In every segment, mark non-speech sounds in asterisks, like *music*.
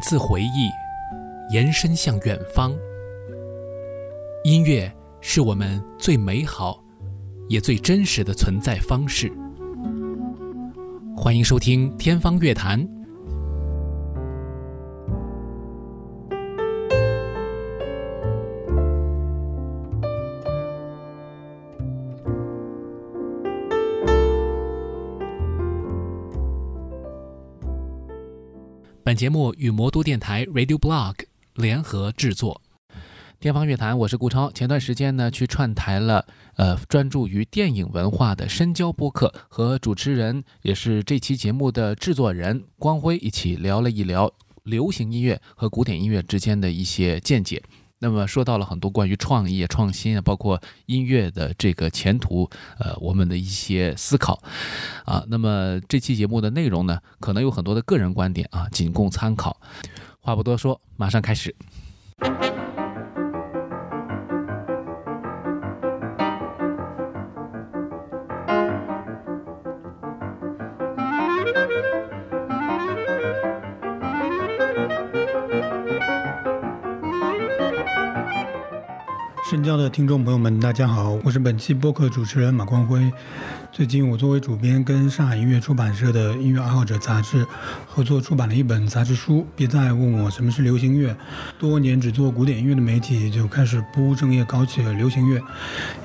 自回忆，延伸向远方。音乐是我们最美好也最真实的存在方式。欢迎收听《天方乐坛》。本节目与魔都电台 Radio Blog 联合制作。天方乐坛，我是顾超。前段时间呢，去串台了，呃，专注于电影文化的深交播客，和主持人也是这期节目的制作人光辉一起聊了一聊流行音乐和古典音乐之间的一些见解。那么说到了很多关于创业、创新啊，包括音乐的这个前途，呃，我们的一些思考啊。那么这期节目的内容呢，可能有很多的个人观点啊，仅供参考。话不多说，马上开始。听众朋友们，大家好，我是本期播客主持人马光辉。最近，我作为主编，跟上海音乐出版社的音乐爱好者杂志合作出版了一本杂志书。别再问我什么是流行乐，多年只做古典音乐的媒体就开始不务正业，搞起了流行乐，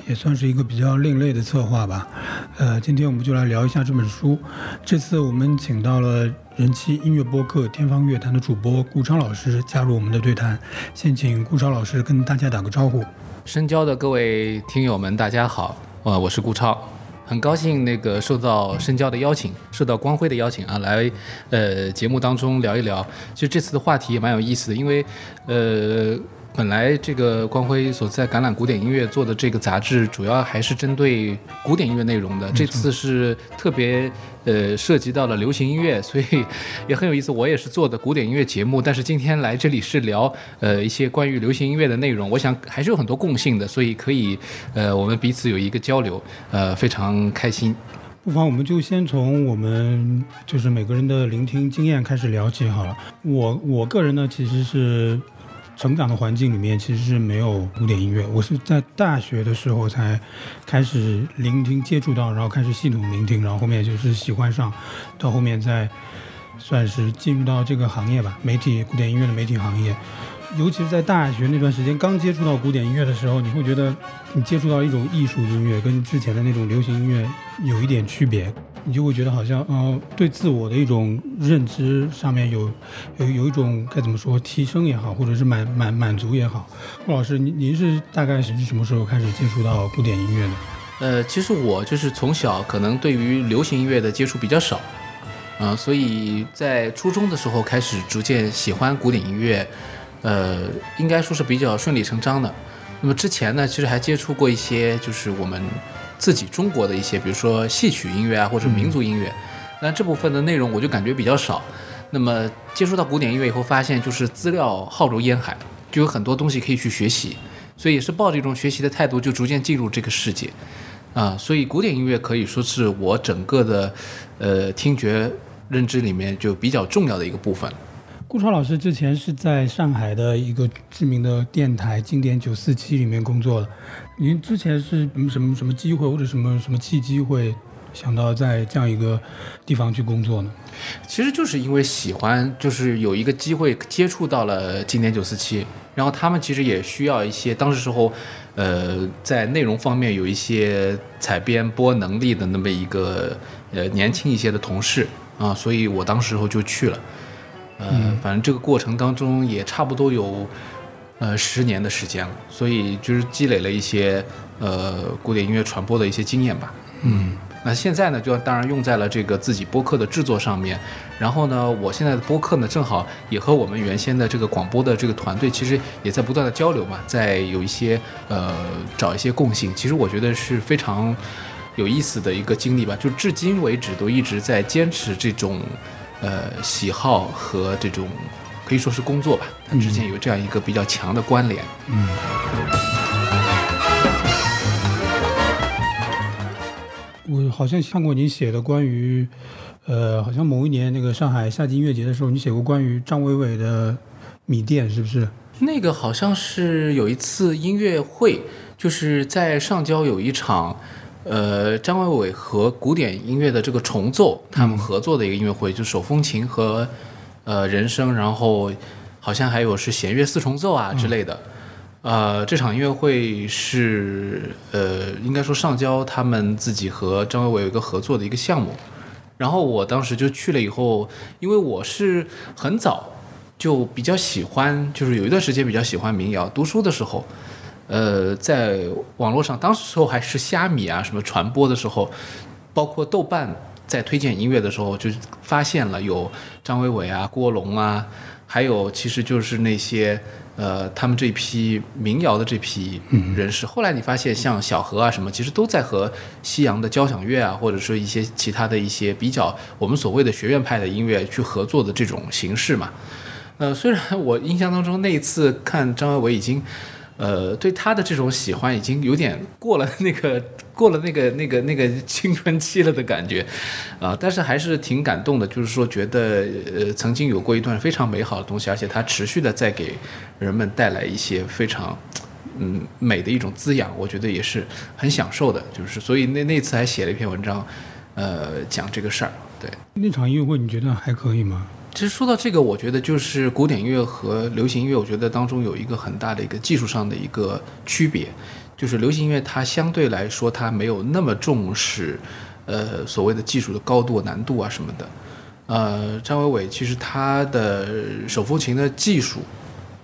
也算是一个比较另类的策划吧。呃，今天我们就来聊一下这本书。这次我们请到了人气音乐播客《天方乐坛》的主播顾超老师加入我们的对谈。先请顾超老师跟大家打个招呼。深交的各位听友们，大家好，呃，我是顾超，很高兴那个受到深交的邀请，受到光辉的邀请啊，来呃节目当中聊一聊。其实这次的话题也蛮有意思的，因为呃。本来这个光辉所在橄榄古典音乐做的这个杂志，主要还是针对古典音乐内容的。这次是特别呃涉及到了流行音乐，所以也很有意思。我也是做的古典音乐节目，但是今天来这里是聊呃一些关于流行音乐的内容。我想还是有很多共性的，所以可以呃我们彼此有一个交流，呃非常开心。不妨我们就先从我们就是每个人的聆听经验开始聊起好了。我我个人呢其实是。成长的环境里面其实是没有古典音乐，我是在大学的时候才开始聆听、接触到，然后开始系统聆听，然后后面就是喜欢上，到后面再算是进入到这个行业吧，媒体古典音乐的媒体行业。尤其是在大学那段时间，刚接触到古典音乐的时候，你会觉得你接触到一种艺术音乐，跟之前的那种流行音乐有一点区别。你就会觉得好像，呃，对自我的一种认知上面有有有一种该怎么说提升也好，或者是满满满足也好。顾老师，您您是大概是什么时候开始接触到古典音乐的？呃，其实我就是从小可能对于流行音乐的接触比较少，嗯，所以在初中的时候开始逐渐喜欢古典音乐，呃，应该说是比较顺理成章的。那么之前呢，其实还接触过一些，就是我们。自己中国的一些，比如说戏曲音乐啊，或者民族音乐，那这部分的内容我就感觉比较少。那么接触到古典音乐以后，发现就是资料浩如烟海，就有很多东西可以去学习，所以也是抱着一种学习的态度，就逐渐进入这个世界。啊，所以古典音乐可以说是我整个的，呃，听觉认知里面就比较重要的一个部分。顾超老师之前是在上海的一个知名的电台经典九四七里面工作的。您之前是什么什么什么机会或者什么什么契机会想到在这样一个地方去工作呢？其实就是因为喜欢，就是有一个机会接触到了经典九四七，然后他们其实也需要一些当时时候，呃，在内容方面有一些采编播能力的那么一个呃年轻一些的同事啊，所以我当时候就去了，呃，反正这个过程当中也差不多有。呃，十年的时间了，所以就是积累了一些呃古典音乐传播的一些经验吧。嗯，那现在呢，就当然用在了这个自己播客的制作上面。然后呢，我现在的播客呢，正好也和我们原先的这个广播的这个团队，其实也在不断的交流嘛，在有一些呃找一些共性。其实我觉得是非常有意思的一个经历吧。就至今为止都一直在坚持这种呃喜好和这种。可以说是工作吧，它之间有这样一个比较强的关联。嗯。我好像看过你写的关于，呃，好像某一年那个上海夏季音乐节的时候，你写过关于张伟伟的米店，是不是？那个好像是有一次音乐会，就是在上交有一场，呃，张伟伟和古典音乐的这个重奏，他们合作的一个音乐会，就手风琴和呃人声，然后好像还有是弦乐四重奏啊之类的。呃，这场音乐会是呃，应该说上交他们自己和张伟伟有一个合作的一个项目，然后我当时就去了以后，因为我是很早。就比较喜欢，就是有一段时间比较喜欢民谣。读书的时候，呃，在网络上，当时候还是虾米啊什么传播的时候，包括豆瓣在推荐音乐的时候，就发现了有张伟伟啊、郭龙啊，还有其实就是那些呃他们这批民谣的这批人士。后来你发现像小何啊什么，其实都在和西洋的交响乐啊，或者说一些其他的一些比较我们所谓的学院派的音乐去合作的这种形式嘛。呃，虽然我印象当中那一次看张伟伟已经，呃，对他的这种喜欢已经有点过了那个 *laughs* 过了那个那个那个青春期了的感觉，啊，但是还是挺感动的，就是说觉得呃曾经有过一段非常美好的东西，而且他持续的在给人们带来一些非常嗯美的一种滋养，我觉得也是很享受的，就是所以那那次还写了一篇文章，呃，讲这个事儿，对。那场音乐会你觉得还可以吗？其实说到这个，我觉得就是古典音乐和流行音乐，我觉得当中有一个很大的一个技术上的一个区别，就是流行音乐它相对来说它没有那么重视，呃，所谓的技术的高度、难度啊什么的。呃，张伟伟其实他的手风琴的技术，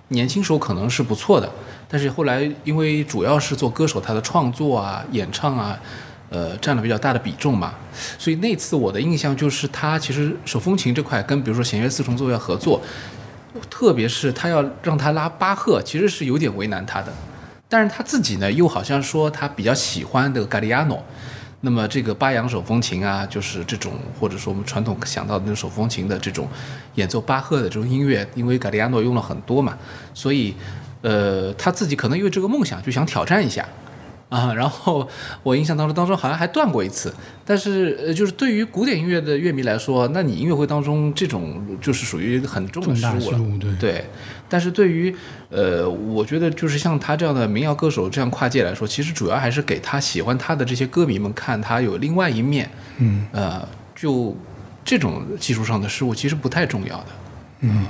年轻时候可能是不错的，但是后来因为主要是做歌手，他的创作啊、演唱啊。呃，占了比较大的比重嘛，所以那次我的印象就是他其实手风琴这块跟比如说弦乐四重奏要合作，特别是他要让他拉巴赫，其实是有点为难他的。但是他自己呢，又好像说他比较喜欢的 Galliano，那么这个巴扬手风琴啊，就是这种或者说我们传统想到的那种手风琴的这种演奏巴赫的这种音乐，因为 Galliano 用了很多嘛，所以呃他自己可能因为这个梦想就想挑战一下。啊，*laughs* 然后我印象当中，当中好像还断过一次，但是呃，就是对于古典音乐的乐迷来说，那你音乐会当中这种就是属于很重的失误了，对。但是对于呃，我觉得就是像他这样的民谣歌手这样跨界来说，其实主要还是给他喜欢他的这些歌迷们看他有另外一面，嗯，呃，就这种技术上的失误其实不太重要的，嗯。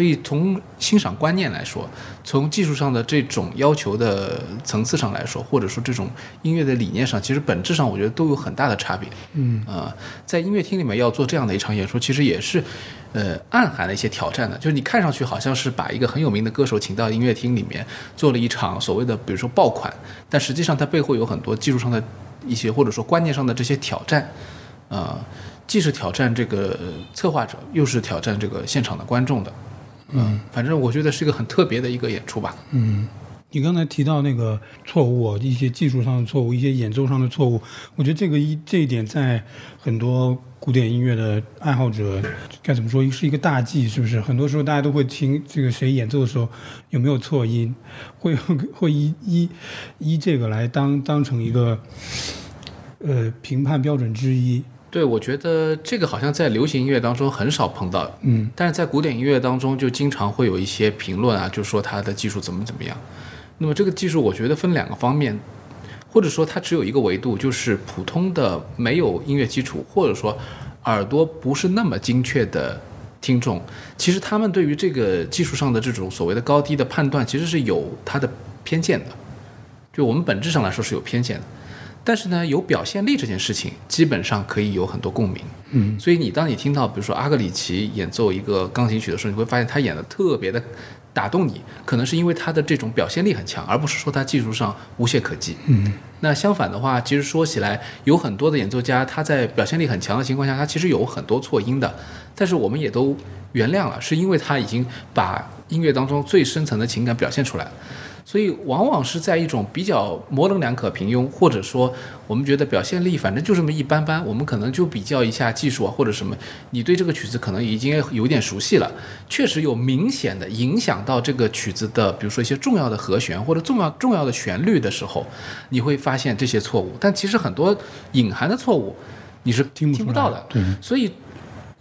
所以从欣赏观念来说，从技术上的这种要求的层次上来说，或者说这种音乐的理念上，其实本质上我觉得都有很大的差别。嗯啊，在音乐厅里面要做这样的一场演出，其实也是，呃，暗含了一些挑战的。就是你看上去好像是把一个很有名的歌手请到音乐厅里面做了一场所谓的，比如说爆款，但实际上它背后有很多技术上的一些或者说观念上的这些挑战，啊，既是挑战这个策划者，又是挑战这个现场的观众的。嗯，反正我觉得是一个很特别的一个演出吧。嗯，你刚才提到那个错误，一些技术上的错误，一些演奏上的错误，我觉得这个一这一点在很多古典音乐的爱好者该怎么说，是一个大忌，是不是？很多时候大家都会听这个谁演奏的时候有没有错音，会 *laughs* 会依依依这个来当当成一个呃评判标准之一。对，我觉得这个好像在流行音乐当中很少碰到，嗯，但是在古典音乐当中就经常会有一些评论啊，就说它的技术怎么怎么样。那么这个技术我觉得分两个方面，或者说它只有一个维度，就是普通的没有音乐基础，或者说耳朵不是那么精确的听众，其实他们对于这个技术上的这种所谓的高低的判断，其实是有它的偏见的。就我们本质上来说是有偏见的。但是呢，有表现力这件事情，基本上可以有很多共鸣。嗯，所以你当你听到，比如说阿格里奇演奏一个钢琴曲的时候，你会发现他演的特别的打动你，可能是因为他的这种表现力很强，而不是说他技术上无懈可击。嗯，那相反的话，其实说起来，有很多的演奏家他在表现力很强的情况下，他其实有很多错音的，但是我们也都原谅了，是因为他已经把音乐当中最深层的情感表现出来了。所以往往是在一种比较模棱两可、平庸，或者说我们觉得表现力反正就这么一般般，我们可能就比较一下技术啊或者什么，你对这个曲子可能已经有点熟悉了，确实有明显的影响到这个曲子的，比如说一些重要的和弦或者重要重要的旋律的时候，你会发现这些错误。但其实很多隐含的错误你是听不到的，对，所以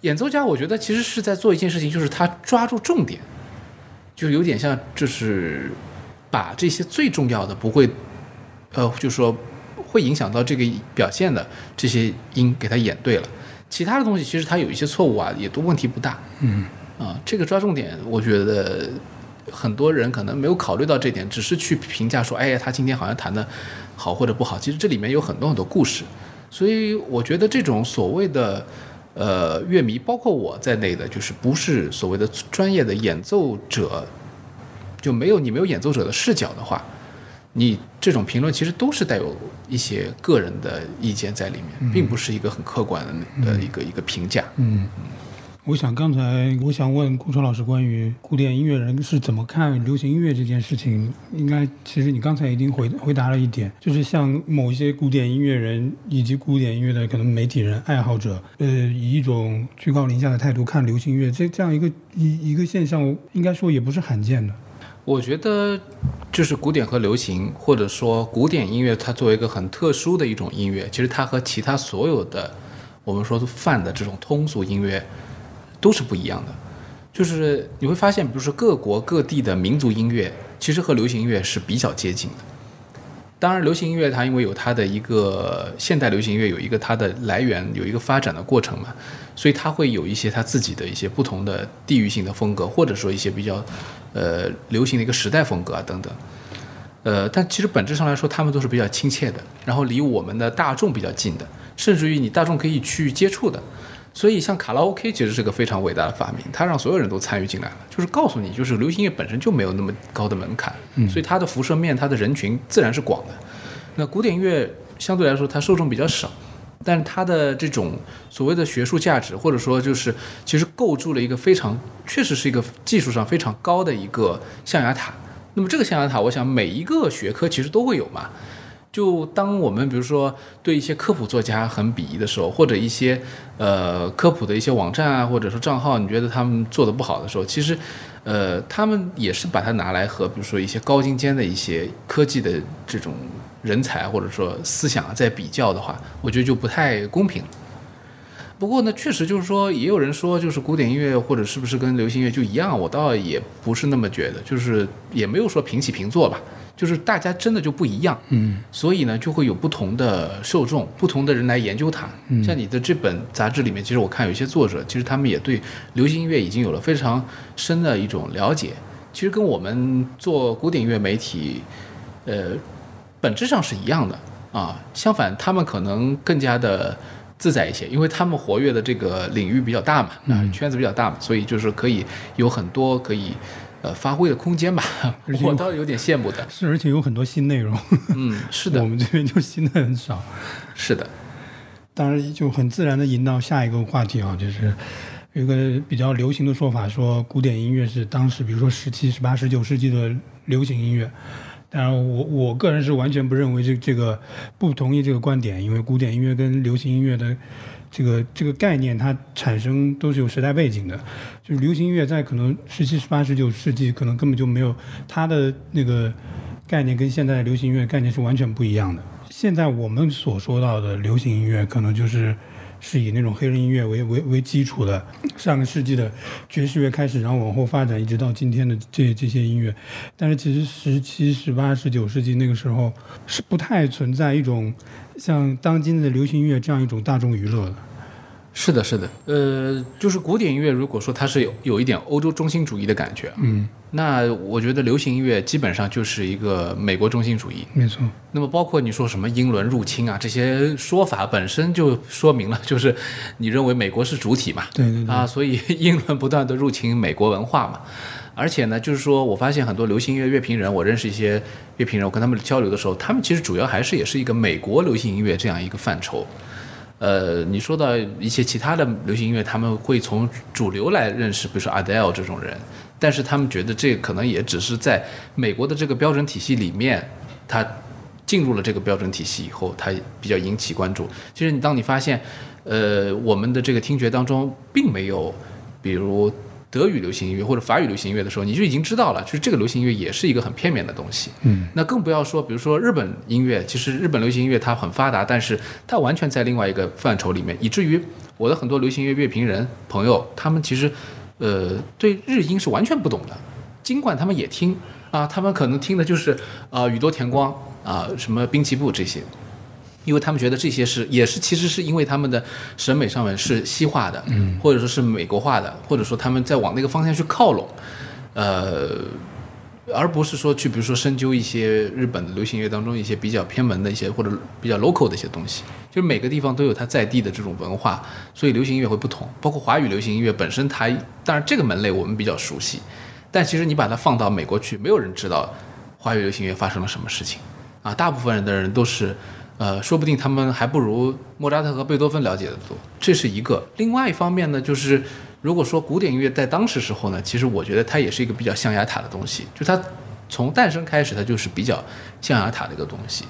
演奏家我觉得其实是在做一件事情，就是他抓住重点，就有点像就是把这些最重要的不会，呃，就是说会影响到这个表现的这些音给他演对了，其他的东西其实他有一些错误啊，也都问题不大。嗯啊，这个抓重点，我觉得很多人可能没有考虑到这点，只是去评价说，哎呀，他今天好像弹的好或者不好。其实这里面有很多很多故事，所以我觉得这种所谓的呃乐迷，包括我在内的，就是不是所谓的专业的演奏者，就没有你没有演奏者的视角的话，你这种评论其实都是带有一些个人的意见在里面，并不是一个很客观的的一个一个评价。嗯。我想刚才我想问顾超老师关于古典音乐人是怎么看流行音乐这件事情，应该其实你刚才已经回回答了一点，就是像某一些古典音乐人以及古典音乐的可能媒体人爱好者，呃，以一种居高临下的态度看流行音乐，这这样一个一一个现象，应该说也不是罕见的。我觉得，就是古典和流行，或者说古典音乐，它作为一个很特殊的一种音乐，其实它和其他所有的我们说泛的这种通俗音乐都是不一样的。就是你会发现，比如说各国各地的民族音乐，其实和流行音乐是比较接近的。当然，流行音乐它因为有它的一个现代流行音乐有一个它的来源，有一个发展的过程嘛，所以它会有一些它自己的一些不同的地域性的风格，或者说一些比较呃流行的一个时代风格啊等等。呃，但其实本质上来说，他们都是比较亲切的，然后离我们的大众比较近的，甚至于你大众可以去接触的。所以，像卡拉 OK 其实是个非常伟大的发明，它让所有人都参与进来了，就是告诉你，就是流行乐本身就没有那么高的门槛，所以它的辐射面、它的人群自然是广的。那古典音乐相对来说，它受众比较少，但是它的这种所谓的学术价值，或者说就是其实构筑了一个非常，确实是一个技术上非常高的一个象牙塔。那么这个象牙塔，我想每一个学科其实都会有嘛。就当我们比如说对一些科普作家很鄙夷的时候，或者一些呃科普的一些网站啊，或者说账号，你觉得他们做的不好的时候，其实呃他们也是把它拿来和比如说一些高精尖的一些科技的这种人才或者说思想啊在比较的话，我觉得就不太公平。不过呢，确实就是说，也有人说，就是古典音乐或者是不是跟流行音乐就一样，我倒也不是那么觉得，就是也没有说平起平坐吧，就是大家真的就不一样，嗯所以呢，就会有不同的受众，不同的人来研究它。嗯像你的这本杂志里面，其实我看有一些作者，其实他们也对流行音乐已经有了非常深的一种了解。其实跟我们做古典音乐媒体，呃，本质上是一样的啊。相反，他们可能更加的自在一些，因为他们活跃的这个领域比较大嘛，啊，圈子比较大嘛，所以就是可以有很多可以呃发挥的空间吧。我倒是有点羡慕的。是，而且有很多新内容，嗯，是的 *laughs* 我，们这边就新的很少。是的。当然就很自然的引到下一个话题啊，就是有一个比较流行的说法，说古典音乐是当时比如说十七、十八、十九世纪的流行音乐。当然我，我个人是完全不认为这这个不同意这个观点，因为古典音乐跟流行音乐的这个这个概念，它产生都是有时代背景的。就是流行音乐在可能十七、十八、十九世纪，可能根本就没有它的那个概念，跟现在流行音乐概念是完全不一样的。现在我们所说到的流行音乐，可能就是是以那种黑人音乐为为为基础的，上个世纪的爵士乐开始，然后往后发展，一直到今天的这这些音乐。但是其实十七、十八、十九世纪那个时候是不太存在一种像当今的流行音乐这样一种大众娱乐的。是的，是的，呃，就是古典音乐，如果说它是有有一点欧洲中心主义的感觉，嗯，那我觉得流行音乐基本上就是一个美国中心主义。没错，那么包括你说什么英伦入侵啊，这些说法本身就说明了，*laughs* 就是你认为美国是主体嘛，对对对，啊，所以英伦不断的入侵美国文化嘛。而且呢，就是说我发现很多流行音乐乐评人，我认识一些乐评人，我跟他们交流的时候，他们其实主要还是也是一个美国流行音乐这样一个范畴。呃，你说到一些其他的流行音乐，他们会从主流来认识，比如说 Adele 这种人，但是他们觉得这可能也只是在美国的这个标准体系里面，他进入了这个标准体系以后，他比较引起关注。其实你当你发现，呃，我们的这个听觉当中并没有，比如德语流行音乐或者法语流行音乐的时候，你就已经知道了，就是这个流行音乐也是一个很片面的东西。嗯，那更不要说，比如说日本音乐，其实日本流行音乐它很发达，但是它完全在另外一个范畴里面，以至于我的很多流行音乐乐评人朋友，他们其实，呃，对日音是完全不懂的，尽管他们也听啊，他们可能听的就是啊宇多田光啊什么滨崎步这些。因为他们觉得这些是也是其实是因为他们的审美上面是西化的，嗯，或者说是美国化的，或者说他们在往那个方向去靠拢，呃，而不是说去比如说深究一些日本的流行乐当中一些比较偏门的一些或者比较 local 的一些东西。就是每个地方都有它在地的这种文化，所以流行音乐会不同。包括华语流行音乐本身，它当然这个门类我们比较熟悉，但其实你把它放到美国去，没有人知道华语流行乐发生了什么事情啊，大部分人的人都是。呃，说不定他们还不如莫扎特和贝多芬了解的多，这是一个。另外一方面呢，就是如果说古典音乐在当时时候呢，其实我觉得它也是一个比较象牙塔的东西，就它从诞生开始，它就是比较象牙塔的一个东西。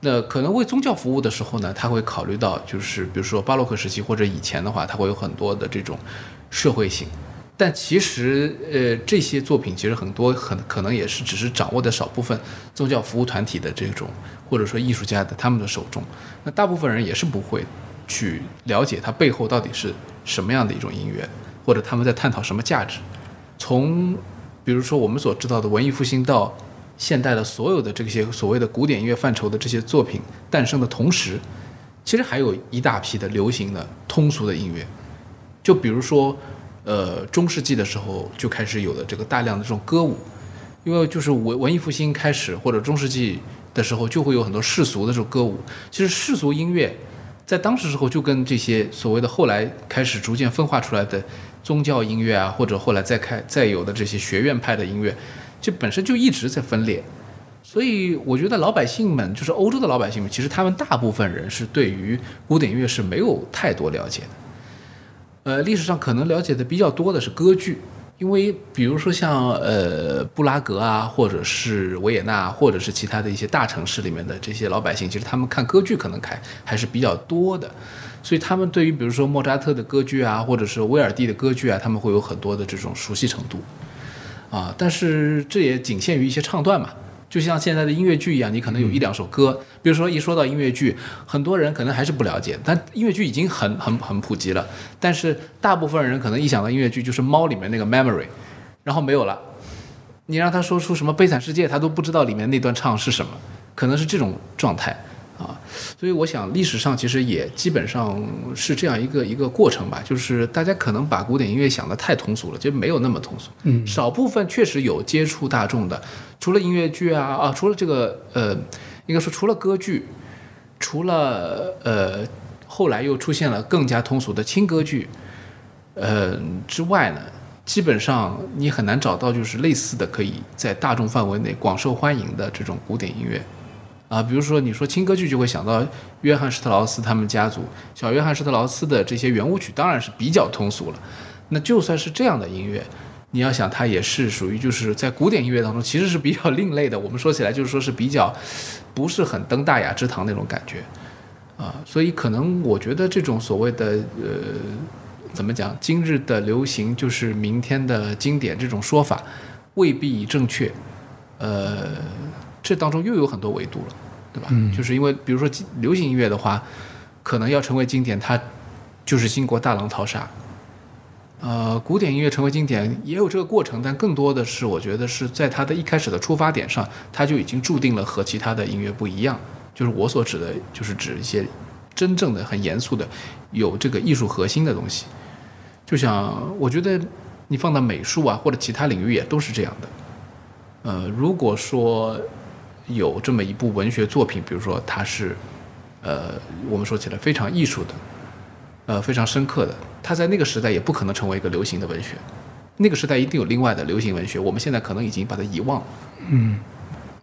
那可能为宗教服务的时候呢，他会考虑到，就是比如说巴洛克时期或者以前的话，它会有很多的这种社会性。但其实，呃，这些作品其实很多很可能也是只是掌握的少部分宗教服务团体的这种，或者说艺术家的他们的手中。那大部分人也是不会去了解它背后到底是什么样的一种音乐，或者他们在探讨什么价值。从比如说我们所知道的文艺复兴到现代的所有的这些所谓的古典音乐范畴的这些作品诞生的同时，其实还有一大批的流行的通俗的音乐，就比如说。呃，中世纪的时候就开始有了这个大量的这种歌舞，因为就是文文艺复兴开始或者中世纪的时候，就会有很多世俗的这种歌舞。其实世俗音乐在当时时候就跟这些所谓的后来开始逐渐分化出来的宗教音乐啊，或者后来再开再有的这些学院派的音乐，就本身就一直在分裂。所以我觉得老百姓们，就是欧洲的老百姓们，其实他们大部分人是对于古典音乐是没有太多了解的。呃，历史上可能了解的比较多的是歌剧，因为比如说像呃布拉格啊，或者是维也纳，或者是其他的一些大城市里面的这些老百姓，其实他们看歌剧可能开还是比较多的，所以他们对于比如说莫扎特的歌剧啊，或者是威尔第的歌剧啊，他们会有很多的这种熟悉程度，啊，但是这也仅限于一些唱段嘛。就像现在的音乐剧一样，你可能有一两首歌，比如说一说到音乐剧，很多人可能还是不了解，但音乐剧已经很很很普及了。但是大部分人可能一想到音乐剧就是猫里面那个 memory，然后没有了。你让他说出什么悲惨世界，他都不知道里面那段唱是什么，可能是这种状态。啊，所以我想历史上其实也基本上是这样一个一个过程吧，就是大家可能把古典音乐想得太通俗了，其实没有那么通俗。嗯，少部分确实有接触大众的，除了音乐剧啊啊，除了这个呃，应该说除了歌剧，除了呃后来又出现了更加通俗的轻歌剧，呃之外呢，基本上你很难找到就是类似的可以在大众范围内广受欢迎的这种古典音乐。啊，比如说你说轻歌剧，就会想到约翰施特劳斯他们家族，小约翰施特劳斯的这些圆舞曲，当然是比较通俗了。那就算是这样的音乐，你要想它也是属于就是在古典音乐当中其实是比较另类的。我们说起来就是说是比较不是很登大雅之堂那种感觉啊，所以可能我觉得这种所谓的呃怎么讲，今日的流行就是明天的经典这种说法未必正确，呃。这当中又有很多维度了，对吧？嗯，就是因为比如说流行音乐的话，可能要成为经典，它就是经过大浪淘沙。呃，古典音乐成为经典也有这个过程，但更多的是我觉得是在它的一开始的出发点上，它就已经注定了和其他的音乐不一样。就是我所指的，就是指一些真正的很严肃的、有这个艺术核心的东西。就像我觉得你放到美术啊或者其他领域也都是这样的。呃，如果说有这么一部文学作品，比如说它是，呃，我们说起来非常艺术的，呃，非常深刻的，它在那个时代也不可能成为一个流行的文学，那个时代一定有另外的流行文学，我们现在可能已经把它遗忘了。嗯，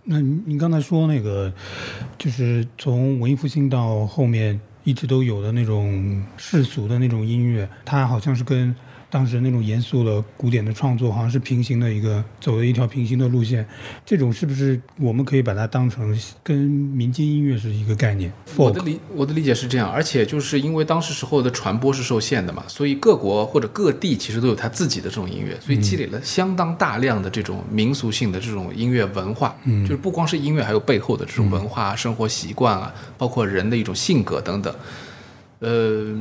那您刚才说那个，就是从文艺复兴到后面一直都有的那种世俗的那种音乐，它好像是跟当时那种严肃的古典的创作，好像是平行的一个走了一条平行的路线。这种是不是我们可以把它当成跟民间音乐是一个概念？我的理我的理解是这样，而且就是因为当时时候的传播是受限的嘛，所以各国或者各地其实都有他自己的这种音乐，所以积累了相当大量的这种民俗性的这种音乐文化。嗯就是不光是音乐，还有背后的这种文化、生活习惯啊，包括人的一种性格等等。呃，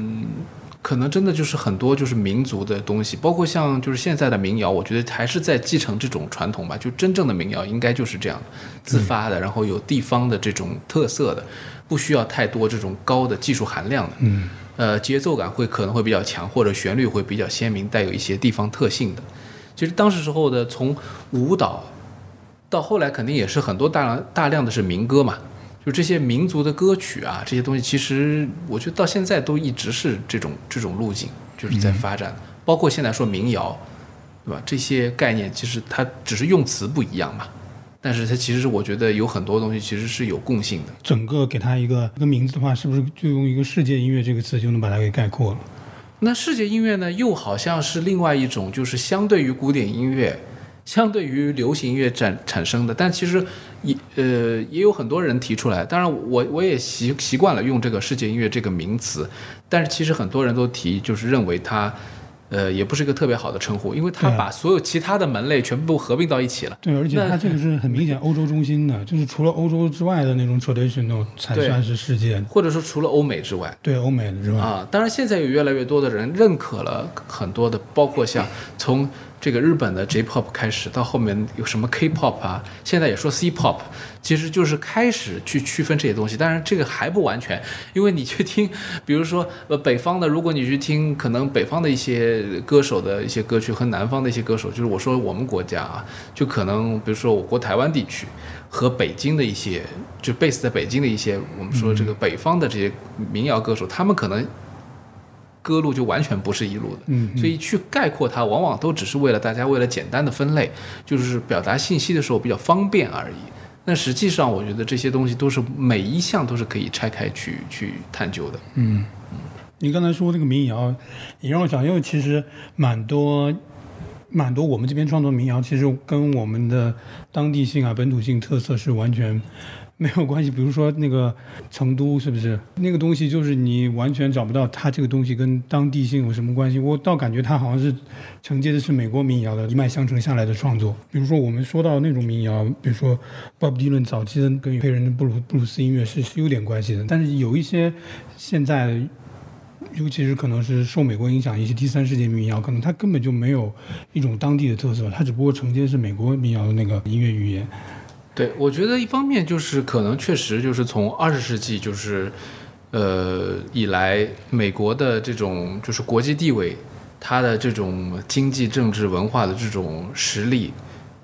可能真的就是很多就是民族的东西，包括像就是现在的民谣，我觉得还是在继承这种传统吧。就真正的民谣应该就是这样，自发的，然后有地方的这种特色的，不需要太多这种高的技术含量的。嗯呃，节奏感会可能会比较强，或者旋律会比较鲜明，带有一些地方特性的。其实当时时候的从舞蹈到后来，肯定也是很多大量大量的是民歌嘛，就这些民族的歌曲啊，这些东西，其实我觉得到现在都一直是这种这种路径，就是在发展。包括现在说民谣，对吧？这些概念其实它只是用词不一样嘛，但是它其实我觉得有很多东西其实是有共性的。整个给它一个一个名字的话，是不是就用一个世界音乐这个词就能把它给概括了？那世界音乐呢，又好像是另外一种，就是相对于古典音乐，相对于流行音乐产产生的。但其实也呃也有很多人提出来，当然我我也习习惯了用这个世界音乐这个名词，但是其实很多人都提，就是认为它。呃，也不是一个特别好的称呼，因为它把所有其他的门类全部合并到一起了。对，而且它这个是很明显欧洲中心的，就是除了欧洲之外的那种 traditional 才对算是世界。或者说除了欧美之外，对欧美的之外，啊，当然现在有越来越多的人认可了很多的，包括像从这个日本的 J-pop 开始，到后面有什么 K-pop 啊，现在也说 C-pop，其实就是开始去区分这些东西。当然这个还不完全，因为你去听，*laughs* 比如说呃北方的，如果你去听可能北方的一些歌手的一些歌曲和南方的一些歌手，就是我说我们国家啊，就可能比如说我国台湾地区。和北京的一些，就 base 在北京的一些，我们说这个北方的这些民谣歌手，他们可能歌路就完全不是一路的，嗯，所以去概括它，往往都只是为了大家为了简单的分类，就是表达信息的时候比较方便而已。但实际上，我觉得这些东西都是每一项都是可以拆开去去探究的。嗯，你刚才说那个民谣，也让我想，因为其实蛮多。蛮多我们这边创作民谣，其实跟我们的当地性啊、本土性特色是完全没有关系。比如说那个成都，是不是那个东西，就是你完全找不到它这个东西跟当地性有什么关系？我倒感觉它好像是承接的是美国民谣的一脉相承下来的创作。比如说我们说到那种民谣，比如说 Bob Dylan 早期的跟黑人的布鲁布鲁斯音乐是是有点关系的，但是有一些现在。尤其是可能是受美国影响，一些第三世界民谣，可能它根本就没有一种当地的特色，它只不过承接是美国民谣的那个音乐语言。对，我觉得一方面就是可能确实就是从二十世纪就是，呃以来，美国的这种就是国际地位，它的这种经济、政治、文化的这种实力，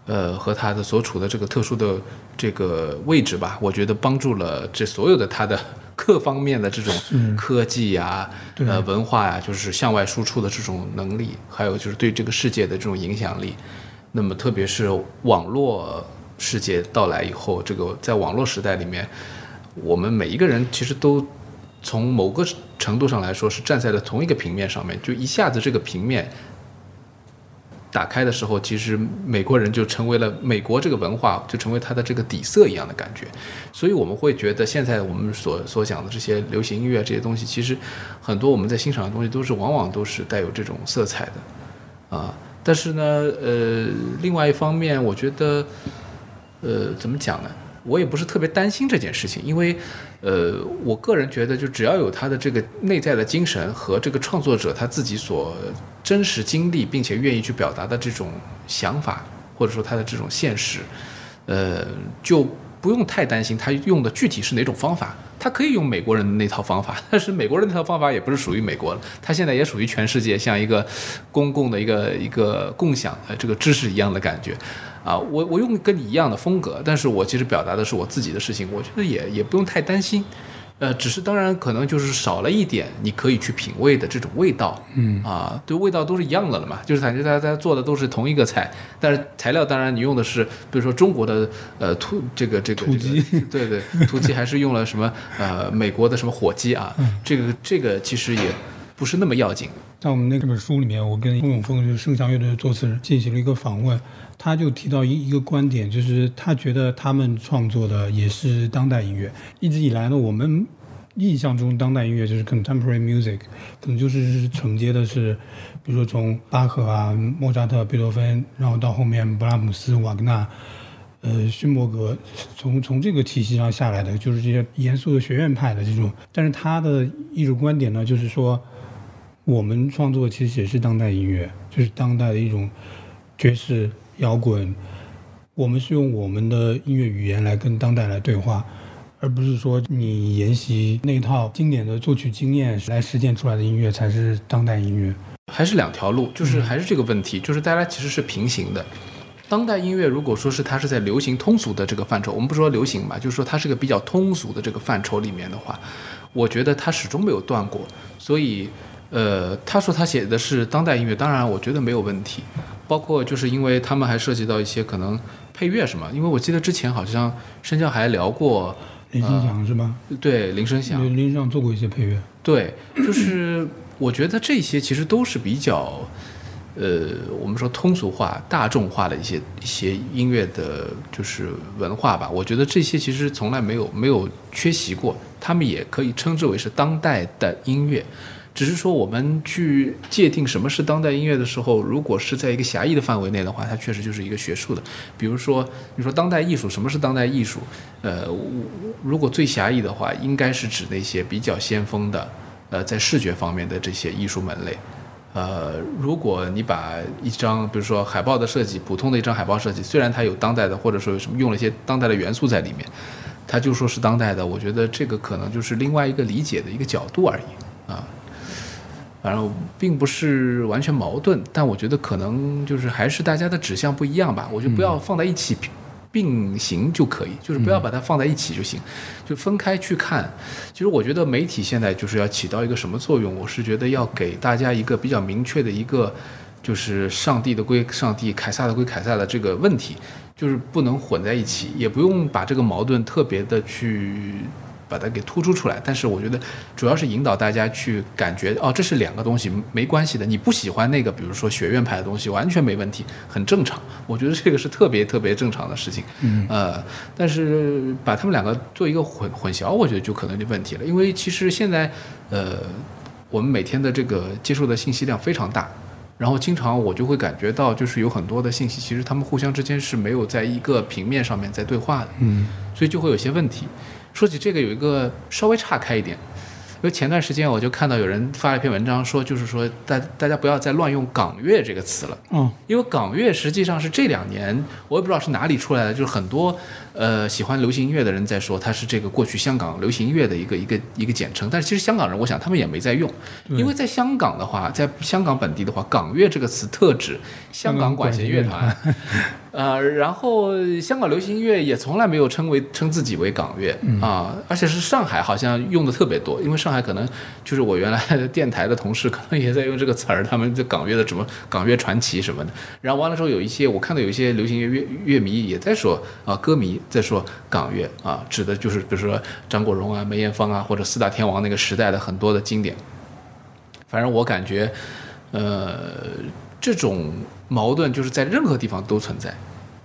呃和它的所处的这个特殊的这个位置吧，我觉得帮助了这所有的它的 *laughs* 各方面的这种科技呀、对呃文化呀、就是向外输出的这种能力，还有就是对这个世界的这种影响力。那么特别是网络世界到来以后，这个在网络时代里面，我们每一个人其实都从某个程度上来说是站在了同一个平面上面，就一下子这个平面打开的时候，其实美国人就成为了美国这个文化就成为它的这个底色一样的感觉，所以我们会觉得现在我们所所讲的这些流行音乐这些东西，其实很多我们在欣赏的东西都是往往都是带有这种色彩的，啊，但是呢，呃，另外一方面，我觉得，呃，怎么讲呢？我也不是特别担心这件事情，因为，呃，我个人觉得，就只要有他的这个内在的精神和这个创作者他自己所真实经历并且愿意去表达的这种想法，或者说他的这种现实，呃，就不用太担心他用的具体是哪种方法。他可以用美国人的那套方法，但是美国人那套方法也不是属于美国的，他现在也属于全世界，像一个公共的一个一个共享的这个知识一样的感觉。啊，我我用跟你一样的风格，但是我其实表达的是我自己的事情，我觉得也也不用太担心，呃，只是当然可能就是少了一点你可以去品味的这种味道，嗯。啊，对，味道都是一样的了嘛，就是感觉大家大家做的都是同一个菜，但是材料当然你用的是，比如说中国的呃土这个这个土鸡，这个、对对，土鸡还是用了什么呃美国的什么火鸡啊，这个这个其实也不是那么要紧。在我们那本书里面，我跟孟永峰就是盛祥乐队的作词人进行了一个访问，他就提到一一个观点，就是他觉得他们创作的也是当代音乐。一直以来呢，我们印象中当代音乐就是 contemporary music，可能就是承接的是，比如说从巴赫啊、莫扎特、贝多芬，然后到后面布拉姆斯、瓦格纳。呃，勋伯格从从这个体系上下来的，就是这些严肃的学院派的这种。但是他的艺术观点呢，就是说，我们创作其实也是当代音乐，就是当代的一种爵士摇滚。我们是用我们的音乐语言来跟当代来对话，而不是说你沿袭那套经典的作曲经验来实践出来的音乐才是当代音乐。还是两条路，就是还是这个问题，就是大家其实是平行的。当代音乐如果说是它是在流行通俗的这个范畴，我们不说流行吧，就是说它是个比较通俗的这个范畴里面的话，我觉得它始终没有断过。所以，呃，他说他写的是当代音乐，当然我觉得没有问题。包括就是因为他们还涉及到一些可能配乐什么，因为我记得之前好像申教还聊过林声祥是吗？对，林声祥，林声祥做过一些配乐。对，就是我觉得这些其实都是比较。呃，我们说通俗化、大众化的一些一些音乐的，就是文化吧。我觉得这些其实从来没有没有缺席过，他们也可以称之为是当代的音乐。只是说我们去界定什么是当代音乐的时候，如果是在一个狭义的范围内的话，它确实就是一个学术的。比如说，你说当代艺术，什么是当代艺术？呃，如果最狭义的话，应该是指那些比较先锋的，呃，在视觉方面的这些艺术门类。呃，如果你把一张，比如说海报的设计，普通的一张海报设计，虽然它有当代的，或者说有什么用了一些当代的元素在里面，它就说是当代的，我觉得这个可能就是另外一个理解的一个角度而已啊。反正并不是完全矛盾，但我觉得可能就是还是大家的指向不一样吧，我就不要放在一起。并行就可以，就是不要把它放在一起就行，就分开去看。其实我觉得媒体现在就是要起到一个什么作用？我是觉得要给大家一个比较明确的一个，就是上帝的归上帝，凯撒的归凯撒的这个问题，就是不能混在一起，也不用把这个矛盾特别的去。把它给突出出来，但是我觉得主要是引导大家去感觉哦，这是两个东西，没关系的。你不喜欢那个，比如说学院派的东西，完全没问题，很正常。我觉得这个是特别特别正常的事情。嗯，呃，但是把他们两个做一个混混淆，我觉得就可能有问题了。因为其实现在，呃，我们每天的这个接受的信息量非常大，然后经常我就会感觉到，就是有很多的信息，其实他们互相之间是没有在一个平面上面在对话的。嗯，所以就会有些问题。说起这个，有一个稍微岔开一点，因为前段时间我就看到有人发了一篇文章，说就是说大大家不要再乱用港乐这个词了。嗯，因为港乐实际上是这两年我也不知道是哪里出来的，就是很多呃喜欢流行音乐的人在说它是这个过去香港流行音乐的一个一个一个简称，但是其实香港人我想他们也没在用，因为在香港的话，在香港本地的话，港乐这个词特指香港管弦乐团。*laughs* 呃，然后香港流行音乐也从来没有称为称自己为港乐。啊，而且是上海好像用的特别多，因为上海可能就是我原来的电台的同事可能也在用这个词儿，他们这港乐的什么港乐传奇什么的。然后完了之后，有一些我看到有一些流行乐乐乐迷也在说啊，歌迷再说港乐啊，指的就是比如说张国荣啊、梅艳芳啊，或者四大天王那个时代的很多的经典。反正我感觉，呃。这种矛盾就是在任何地方都存在，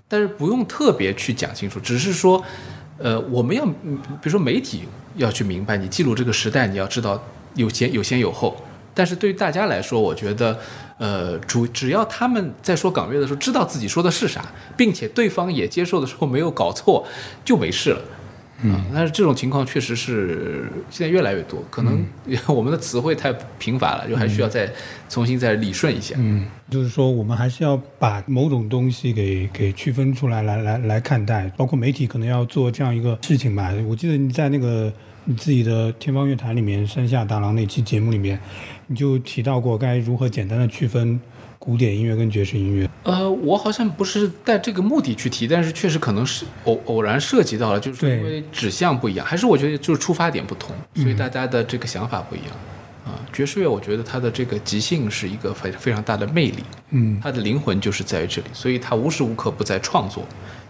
但是不用特别去讲清楚，只是说，呃，我们要，比如说媒体要去明白，你记录这个时代，你要知道有先有先有后。但是对于大家来说，我觉得，呃，主只要他们在说港乐的时候知道自己说的是啥，并且对方也接受的时候没有搞错，就没事了。嗯，但是这种情况确实是现在越来越多，可能 *laughs* 我们的词汇太贫乏了，就还需要再重新再理顺一下。嗯，就是说我们还是要把某种东西给给区分出来，来来来看待，包括媒体可能要做这样一个事情吧。我记得你在那个你自己的天方乐坛里面山下大郎那期节目里面，你就提到过该如何简单的区分。古典音乐跟爵士音乐，呃，我好像不是带这个目的去提，但是确实可能是偶偶然涉及到了，就是因为指向不一样，还是我觉得就是出发点不同，所以大家的这个想法不一样。啊，爵士乐我觉得它的这个即兴是一个非非常大的魅力，嗯，它的灵魂就是在于这里，所以它无时无刻不在创作。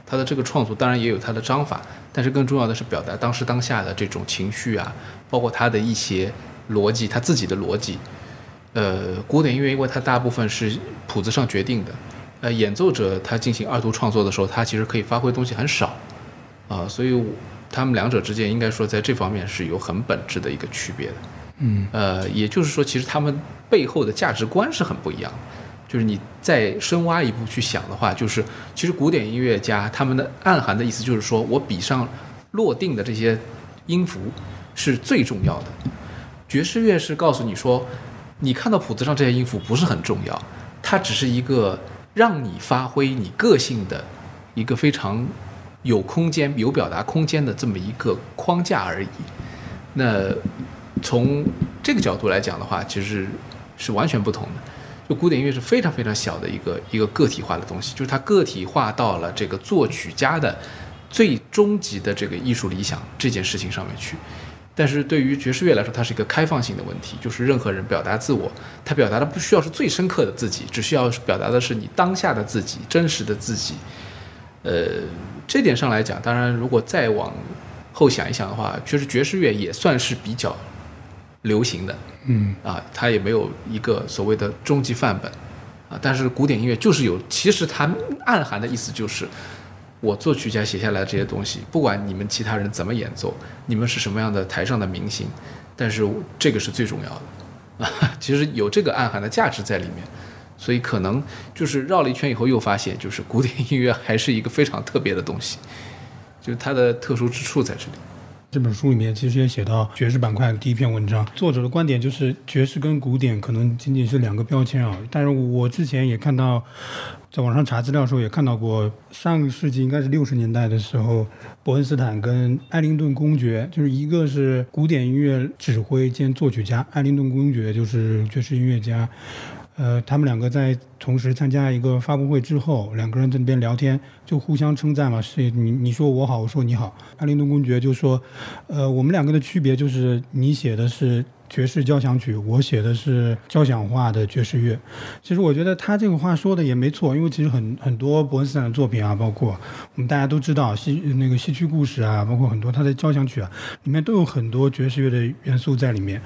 它的这个创作当然也有它的章法，但是更重要的是表达当时当下的这种情绪啊，包括它的一些逻辑，他自己的逻辑。呃，古典音乐因为它大部分是谱子上决定的，呃，演奏者他进行二度创作的时候，他其实可以发挥东西很少，啊、所以他们两者之间应该说在这方面是有很本质的一个区别的。嗯呃，也就是说，其实他们背后的价值观是很不一样的。就是你再深挖一步去想的话，就是其实古典音乐家他们的暗含的意思就是说我笔上落定的这些音符是最重要的。爵士乐是告诉你说，你看到谱子上这些音符不是很重要，它只是一个让你发挥你个性的一个非常有空间、有表达空间的这么一个框架而已。那从这个角度来讲的话，其实是完全不同的。就古典音乐是非常非常小的一个一个个体化的东西，就是它个体化到了这个作曲家的最终极的这个艺术理想这件事情上面去。但是对于爵士乐来说，它是一个开放性的问题，就是任何人表达自我，他表达的不需要是最深刻的自己，只需要表达的是你当下的自己，真实的自己。呃，这点上来讲，当然如果再往后想一想的话，其实爵士乐也算是比较流行的嗯啊，它也没有一个所谓的终极范本啊。但是古典音乐就是有，其实它暗含的意思就是，我作曲家写下来的这些东西，不管你们其他人怎么演奏，你们是什么样的台上的明星，但是这个是最重要的啊。*laughs* 其实有这个暗含的价值在里面。所以可能就是绕了一圈以后，又发现就是古典音乐还是一个非常特别的东西，就是它的特殊之处在这里。这本书里面其实也写到爵士板块的第一篇文章，作者的观点就是爵士跟古典可能仅仅是两个标签啊。但是我之前也看到，在网上查资料的时候也看到过，上个世纪应该是六十年代的时候，伯恩斯坦跟艾灵顿公爵，就是一个是古典音乐指挥兼作曲家，艾灵顿公爵就是爵士音乐家。呃，他们两个在同时参加一个发布会之后，两个人在那边聊天，就互相称赞嘛，是你你说我好，我说你好。阿灵顿公爵就说，呃，我们两个的区别就是你写的是爵士交响曲，我写的是交响化的爵士乐。其实我觉得他这个话说的也没错，因为其实很很多伯恩斯坦的作品啊，包括我们大家都知道西那个西区故事啊，包括很多他的交响曲啊，里面都有很多爵士乐的元素在里面。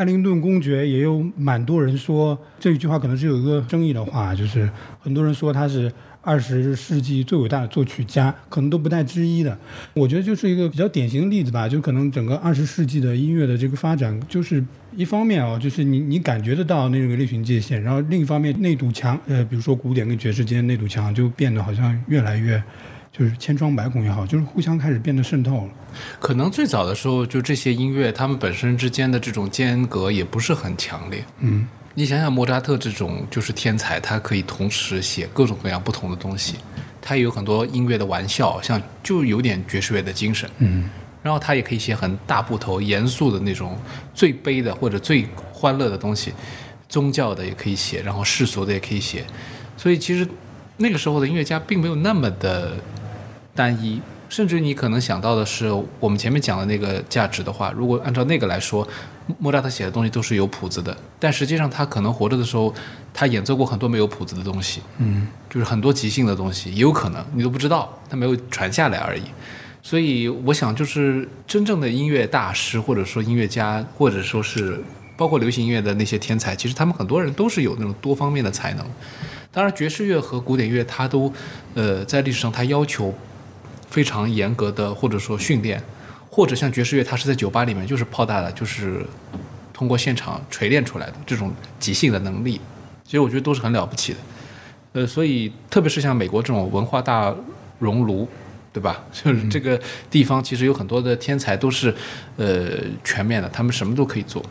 艾灵顿公爵也有蛮多人说这一句话可能是有一个争议的话，就是很多人说他是二十世纪最伟大的作曲家，可能都不带之一的。我觉得就是一个比较典型的例子吧，就可能整个二十世纪的音乐的这个发展，就是一方面啊、就是你你感觉得到那个类型界限，然后另一方面那堵墙，呃，比如说古典跟爵士间那堵墙就变得好像越来越。就是千疮百孔也好，就是互相开始变得渗透了。可能最早的时候，就这些音乐，他们本身之间的这种间隔也不是很强烈。嗯，你想想莫扎特这种就是天才，他可以同时写各种各样不同的东西，他也有很多音乐的玩笑，像就有点爵士乐的精神。嗯，然后他也可以写很大部头、严肃的那种最悲的或者最欢乐的东西，宗教的也可以写，然后世俗的也可以写。所以其实那个时候的音乐家并没有那么的单一，甚至你可能想到的是我们前面讲的那个价值的话，如果按照那个来说，莫扎特写的东西都是有谱子的，但实际上他可能活着的时候，他演奏过很多没有谱子的东西，嗯，就是很多即兴的东西，也有可能你都不知道，他没有传下来而已。所以我想，就是真正的音乐大师，或者说音乐家，或者说是包括流行音乐的那些天才，其实他们很多人都是有那种多方面的才能。当然，爵士乐和古典乐，它都呃在历史上它要求非常严格的，或者说训练，或者像爵士乐，它是在酒吧里面就是泡大的，就是通过现场锤炼出来的这种即兴的能力，其实我觉得都是很了不起的。呃，所以特别是像美国这种文化大熔炉，对吧？*laughs* 就是这个地方其实有很多的天才都是呃全面的，他们什么都可以做。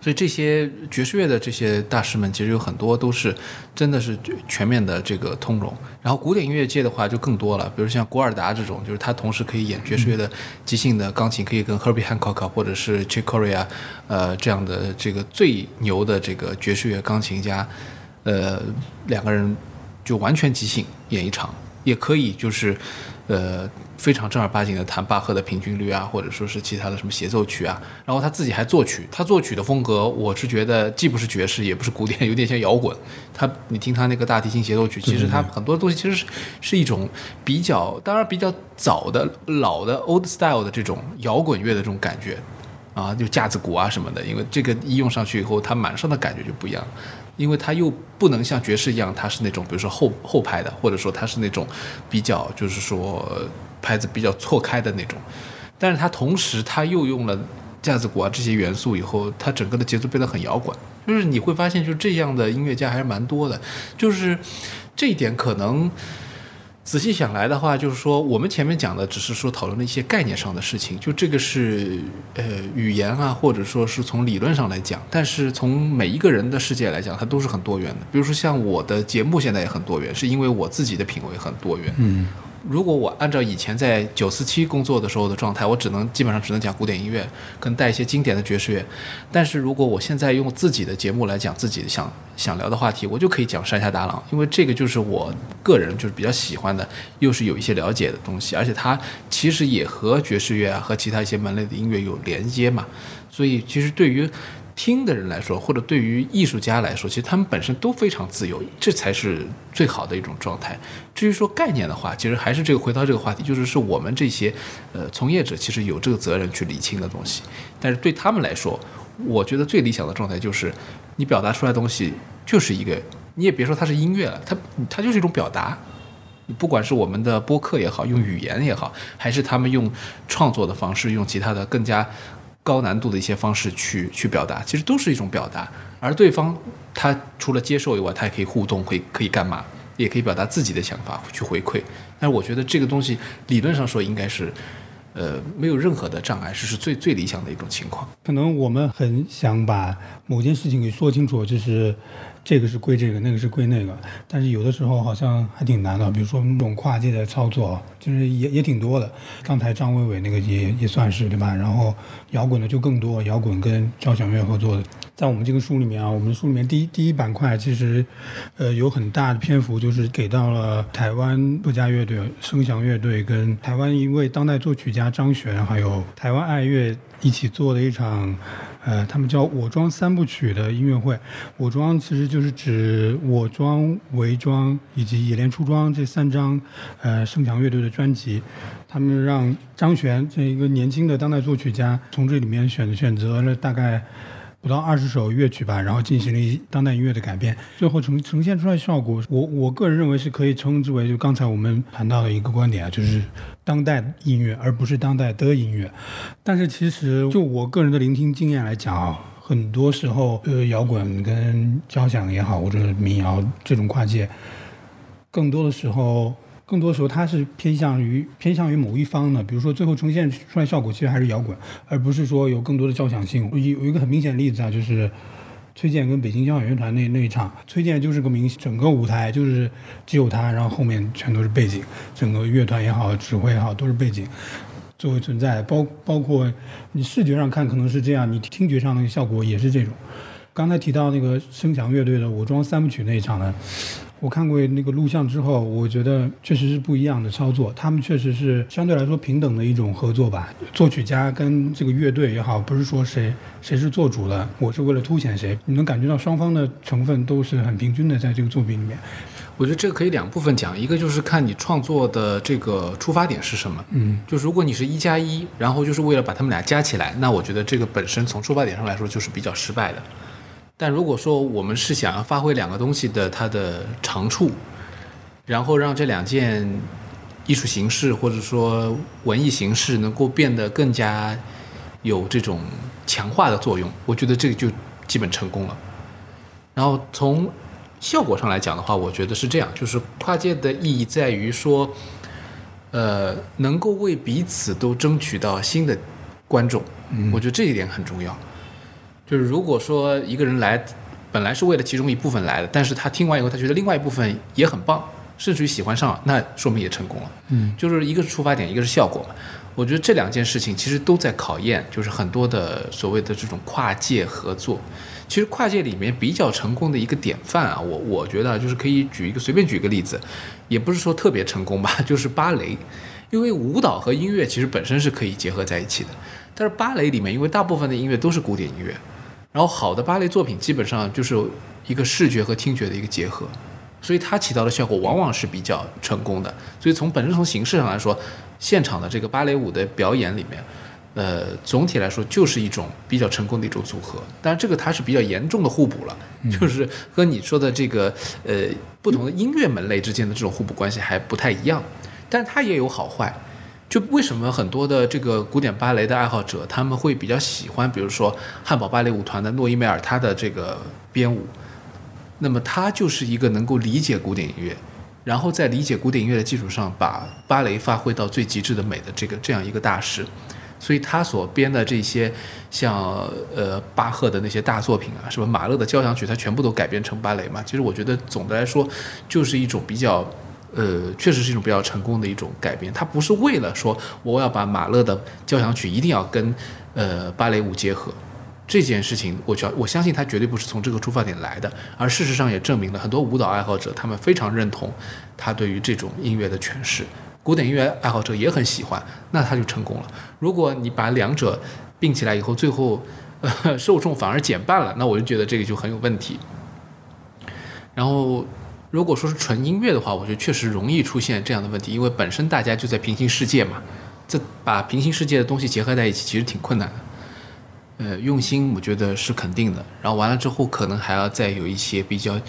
所以这些爵士乐的这些大师们，其实有很多都是真的是全面的这个通融。然后古典音乐界的话就更多了，比如像古尔达这种，就是他同时可以演爵士乐的即兴的钢琴，可以跟 Herbie Hancock 或者是 Chick Corea，呃这样的这个最牛的这个爵士乐钢琴家，呃两个人就完全即兴演一场，也可以就是呃非常正儿八经的弹巴赫的平均律啊，或者说是其他的什么协奏曲啊，然后他自己还作曲，他作曲的风格我是觉得既不是爵士，也不是古典，*laughs* 有点像摇滚。他你听他那个大提琴协奏曲，其实他很多东西其实是是一种比较，当然比较早的老的 old style 的这种摇滚乐的这种感觉。啊，就架子鼓啊什么的，因为这个一用上去以后，它满上的感觉就不一样，因为它又不能像爵士一样，它是那种比如说后后排的，或者说它是那种比较就是说拍子比较错开的那种，但是它同时它又用了架子鼓啊这些元素以后，它整个的节奏变得很摇滚，就是你会发现，就这样的音乐家还是蛮多的，就是这一点可能。仔细想来的话，就是说，我们前面讲的只是说讨论了一些概念上的事情，就这个是呃语言啊，或者说是从理论上来讲，但是从每一个人的世界来讲，它都是很多元的。比如说像我的节目现在也很多元，是因为我自己的品味很多元。嗯。如果我按照以前在九四七工作的时候的状态，我只能基本上只能讲古典音乐，跟带一些经典的爵士乐。但是如果我现在用自己的节目来讲自己想想聊的话题，我就可以讲山下达郎，因为这个就是我个人就是比较喜欢的，又是有一些了解的东西，而且它其实也和爵士乐啊和其他一些门类的音乐有连接嘛，所以其实对于。听的人来说，或者对于艺术家来说，其实他们本身都非常自由，这才是最好的一种状态。至于说概念的话，其实还是这个回到这个话题，就是是我们这些呃从业者其实有这个责任去理清的东西。但是对他们来说，我觉得最理想的状态就是你表达出来的东西就是一个，你也别说它是音乐了，它它就是一种表达。不管是我们的播客也好，用语言也好，还是他们用创作的方式，用其他的更加。高难度的一些方式去去表达，其实都是一种表达。而对方他除了接受以外，他也可以互动，可以可以干嘛？也可以表达自己的想法去回馈。但是我觉得这个东西理论上说应该是，呃，没有任何的障碍，这是最最理想的一种情况。可能我们很想把某件事情给说清楚，就是。这个是归这个，那个是归那个，但是有的时候好像还挺难的。比如说那种跨界的操作，就是也也挺多的。刚才张伟伟那个也也算是对吧？然后摇滚的就更多，摇滚跟交响乐合作的，在我们这个书里面啊，我们书里面第一第一板块其实，呃，有很大的篇幅就是给到了台湾客家乐队、声响乐队跟台湾一位当代作曲家张悬，还有台湾爱乐一起做的一场。呃，他们叫我装三部曲的音乐会，我装其实就是指我装、伪装以及冶炼出装这三张，呃，盛强乐队的专辑。他们让张悬这一个年轻的当代作曲家从这里面选选择了大概。不到二十首乐曲吧，然后进行了一当代音乐的改编，最后呈呈现出来效果，我我个人认为是可以称之为就刚才我们谈到的一个观点啊，就是当代音乐而不是当代的音乐。但是其实就我个人的聆听经验来讲啊，很多时候呃摇滚跟交响也好，或者民谣这种跨界，更多的时候。更多时候，它是偏向于偏向于某一方的，比如说最后呈现出来效果其实还是摇滚，而不是说有更多的交响性。有有一个很明显的例子啊，就是崔健跟北京交响乐团那那一场，崔健就是个明，整个舞台就是只有他，然后后面全都是背景，整个乐团也好，指挥也好，都是背景作为存在。包包括你视觉上看可能是这样，你听觉上那个效果也是这种。刚才提到那个声响乐队的《武装三部曲》那一场呢？我看过那个录像之后，我觉得确实是不一样的操作。他们确实是相对来说平等的一种合作吧。作曲家跟这个乐队也好，不是说谁谁是做主了，我是为了凸显谁。你能感觉到双方的成分都是很平均的，在这个作品里面。我觉得这个可以两部分讲，一个就是看你创作的这个出发点是什么。嗯，就如果你是一加一，然后就是为了把他们俩加起来，那我觉得这个本身从出发点上来说就是比较失败的。但如果说我们是想要发挥两个东西的它的长处，然后让这两件艺术形式或者说文艺形式能够变得更加有这种强化的作用，我觉得这个就基本成功了。然后从效果上来讲的话，我觉得是这样，就是跨界的意义在于说，呃，能够为彼此都争取到新的观众，我觉得这一点很重要。就是如果说一个人来，本来是为了其中一部分来的，但是他听完以后，他觉得另外一部分也很棒，甚至于喜欢上，那说明也成功了。嗯，就是一个是出发点，一个是效果嘛。我觉得这两件事情其实都在考验，就是很多的所谓的这种跨界合作。其实跨界里面比较成功的一个典范啊，我我觉得就是可以举一个随便举一个例子，也不是说特别成功吧，*laughs* 就是芭蕾，因为舞蹈和音乐其实本身是可以结合在一起的，但是芭蕾里面因为大部分的音乐都是古典音乐。然后好的芭蕾作品基本上就是一个视觉和听觉的一个结合，所以它起到的效果往往是比较成功的。所以从本身从形式上来说，现场的这个芭蕾舞的表演里面，呃，总体来说就是一种比较成功的一种组合。但是，这个它是比较严重的互补了，就是和你说的这个呃不同的音乐门类之间的这种互补关系还不太一样。但它也有好坏。就为什么很多的这个古典芭蕾的爱好者，他们会比较喜欢，比如说汉堡芭蕾舞团的诺伊梅尔他的这个编舞，那么他就是一个能够理解古典音乐，然后在理解古典音乐的基础上，把芭蕾发挥到最极致的美的这个这样一个大师，所以他所编的这些像呃巴赫的那些大作品啊，什么马勒的交响曲，他全部都改编成芭蕾嘛。其实我觉得总的来说，就是一种比较。呃，确实是一种比较成功的一种改编。它不是为了说我要把马勒的交响曲一定要跟呃芭蕾舞结合这件事情，我觉我相信他绝对不是从这个出发点来的。而事实上也证明了很多舞蹈爱好者他们非常认同他对于这种音乐的诠释，古典音乐爱好者也很喜欢，那他就成功了。如果你把两者并起来以后，最后呃 *laughs* 受众反而减半了，那我就觉得这个就很有问题。然后。如果说是纯音乐的话，我觉得确实容易出现这样的问题，因为本身大家就在平行世界嘛，这把平行世界的东西结合在一起，其实挺困难的。呃，用心我觉得是肯定的，然后完了之后，可能还要再有一些比较，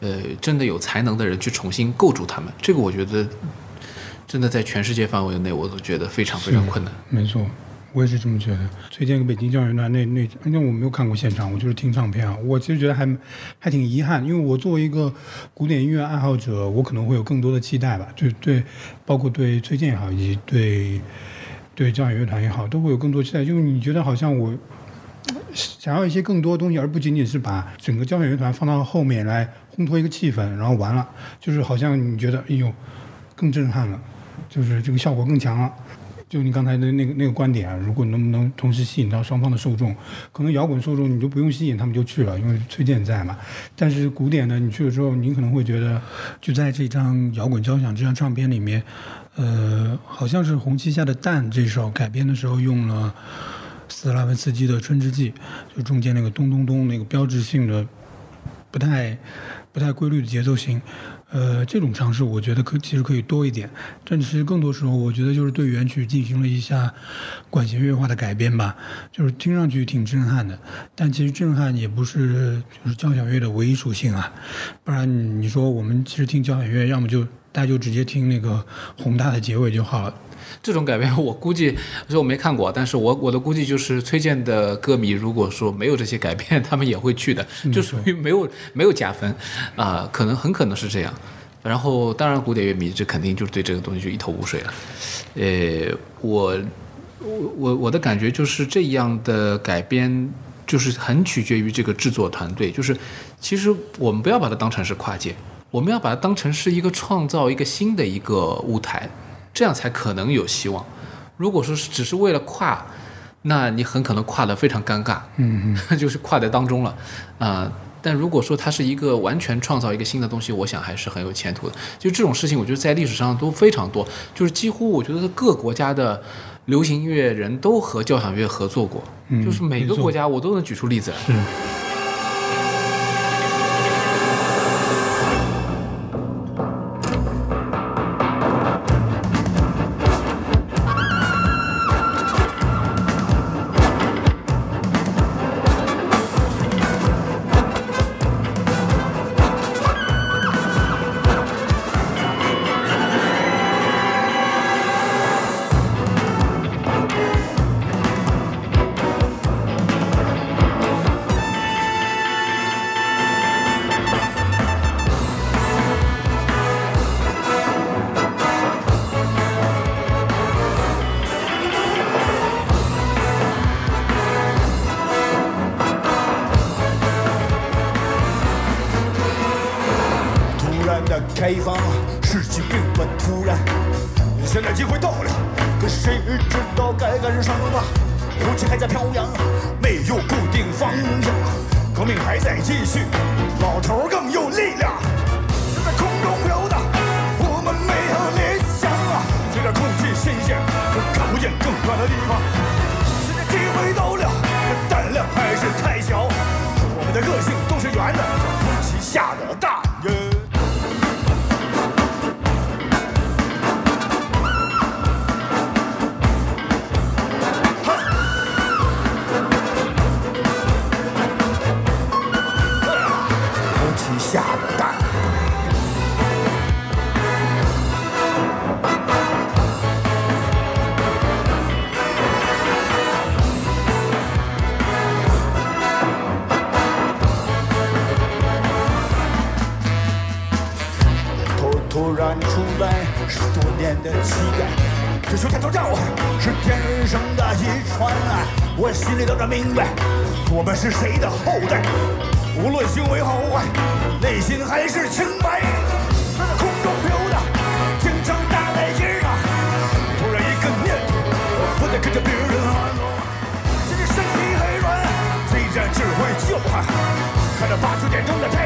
呃，真的有才能的人去重新构筑他们，这个我觉得真的在全世界范围内，我都觉得非常非常困难。没错。我也是这么觉得。崔健跟北京交响乐团那那，因为我没有看过现场，我就是听唱片啊。我其实觉得还还挺遗憾，因为我作为一个古典音乐爱好者，我可能会有更多的期待吧。就对，包括对崔健也好，以及对对交响乐团也好，都会有更多期待。就是你觉得好像我想要一些更多东西，而不仅仅是把整个交响乐团放到后面来烘托一个气氛，然后完了，就是好像你觉得哎呦更震撼了，就是这个效果更强了。就你刚才的那个那个观点啊，如果能不能同时吸引到双方的受众，可能摇滚受众你就不用吸引他们就去了，因为崔健在嘛。但是古典呢，你去了之后，你可能会觉得，就在这张摇滚交响这张唱片里面，呃，好像是《红旗下的蛋》这首改编的时候用了斯拉文斯基的《春之祭》，就中间那个咚咚咚那个标志性的，不太不太规律的节奏型。呃，这种尝试我觉得可其实可以多一点，但其实更多时候我觉得就是对原曲进行了一下管弦乐化的改编吧，就是听上去挺震撼的，但其实震撼也不是就是交响乐的唯一属性啊，不然你说我们其实听交响乐，要么就大家就直接听那个宏大的结尾就好了。这种改编，我估计说我没看过，但是我我的估计就是崔健的歌迷，如果说没有这些改编，他们也会去的，就属于没有没有加分，啊，可能很可能是这样。然后，当然古典乐迷这肯定就是对这个东西就一头雾水了。呃，我我我我的感觉就是这样的改编，就是很取决于这个制作团队。就是其实我们不要把它当成是跨界，我们要把它当成是一个创造一个新的一个舞台。这样才可能有希望。如果说是只是为了跨，那你很可能跨得非常尴尬，嗯嗯，*laughs* 就是跨在当中了，啊。但如果说它是一个完全创造一个新的东西，我想还是很有前途的。就这种事情，我觉得在历史上都非常多，就是几乎我觉得各国家的流行音乐人都和交响乐合作过，就是每个国家我都能举出例子。来。是是谁的后代。无论行为好坏，内心还是清白。在空中飘的，经常大台阶上，突然一个念头，我不再跟着别人喊。现在身体很软，虽然只会叫喊，看着八九点钟的太阳